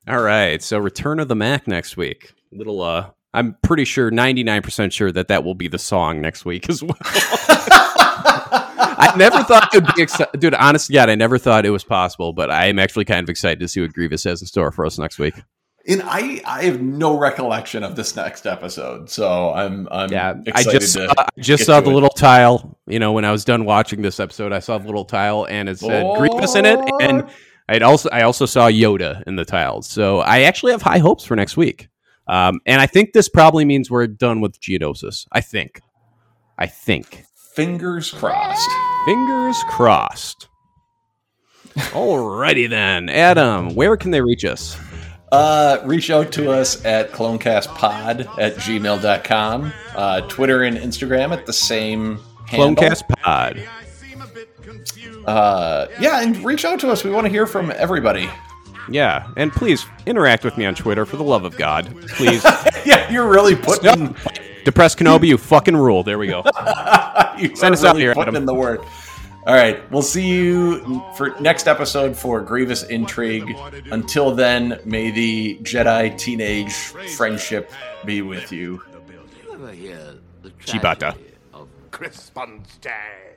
Speaker 2: All right, so Return of the Mack next week. Little, uh, I'm pretty sure, 99% sure that that will be the song next week as well. I never thought it would be excited, dude. Honest to God, I never thought it was possible, but I am actually kind of excited to see what Grievous has in store for us next week.
Speaker 3: And I, I have no recollection of this next episode, so I'm, I'm
Speaker 2: Yeah, I just
Speaker 3: to
Speaker 2: saw, I just saw the
Speaker 3: it.
Speaker 2: little tile. You know, when I was done watching this episode, I saw the little tile and it said Grievous in it, and I'd also I also saw Yoda in the tiles. So I actually have high hopes for next week. Um, and I think this probably means we're done with Geonosis. I think. I think.
Speaker 3: Fingers crossed.
Speaker 2: Fingers crossed. Alrighty then, Adam. Where can they reach us?
Speaker 3: Uh, reach out to us at clonecastpod at gmail.com. Uh, Twitter and Instagram at the same handle.
Speaker 2: Clonecast Pod.
Speaker 3: Uh, yeah, and reach out to us. We want to hear from everybody.
Speaker 2: Yeah, and please interact with me on Twitter for the love of God. Please.
Speaker 3: yeah, you're really putting
Speaker 2: Depressed Kenobi, you fucking rule. There we go.
Speaker 3: you
Speaker 2: Send
Speaker 3: are
Speaker 2: us out
Speaker 3: really
Speaker 2: here,
Speaker 3: putting
Speaker 2: Adam.
Speaker 3: in the work. All right, we'll see you for next episode for Grievous Intrigue. Until then, may the Jedi teenage friendship be with you.
Speaker 8: You ever hear the
Speaker 2: Chibata.
Speaker 8: tragedy of Crispin's Day?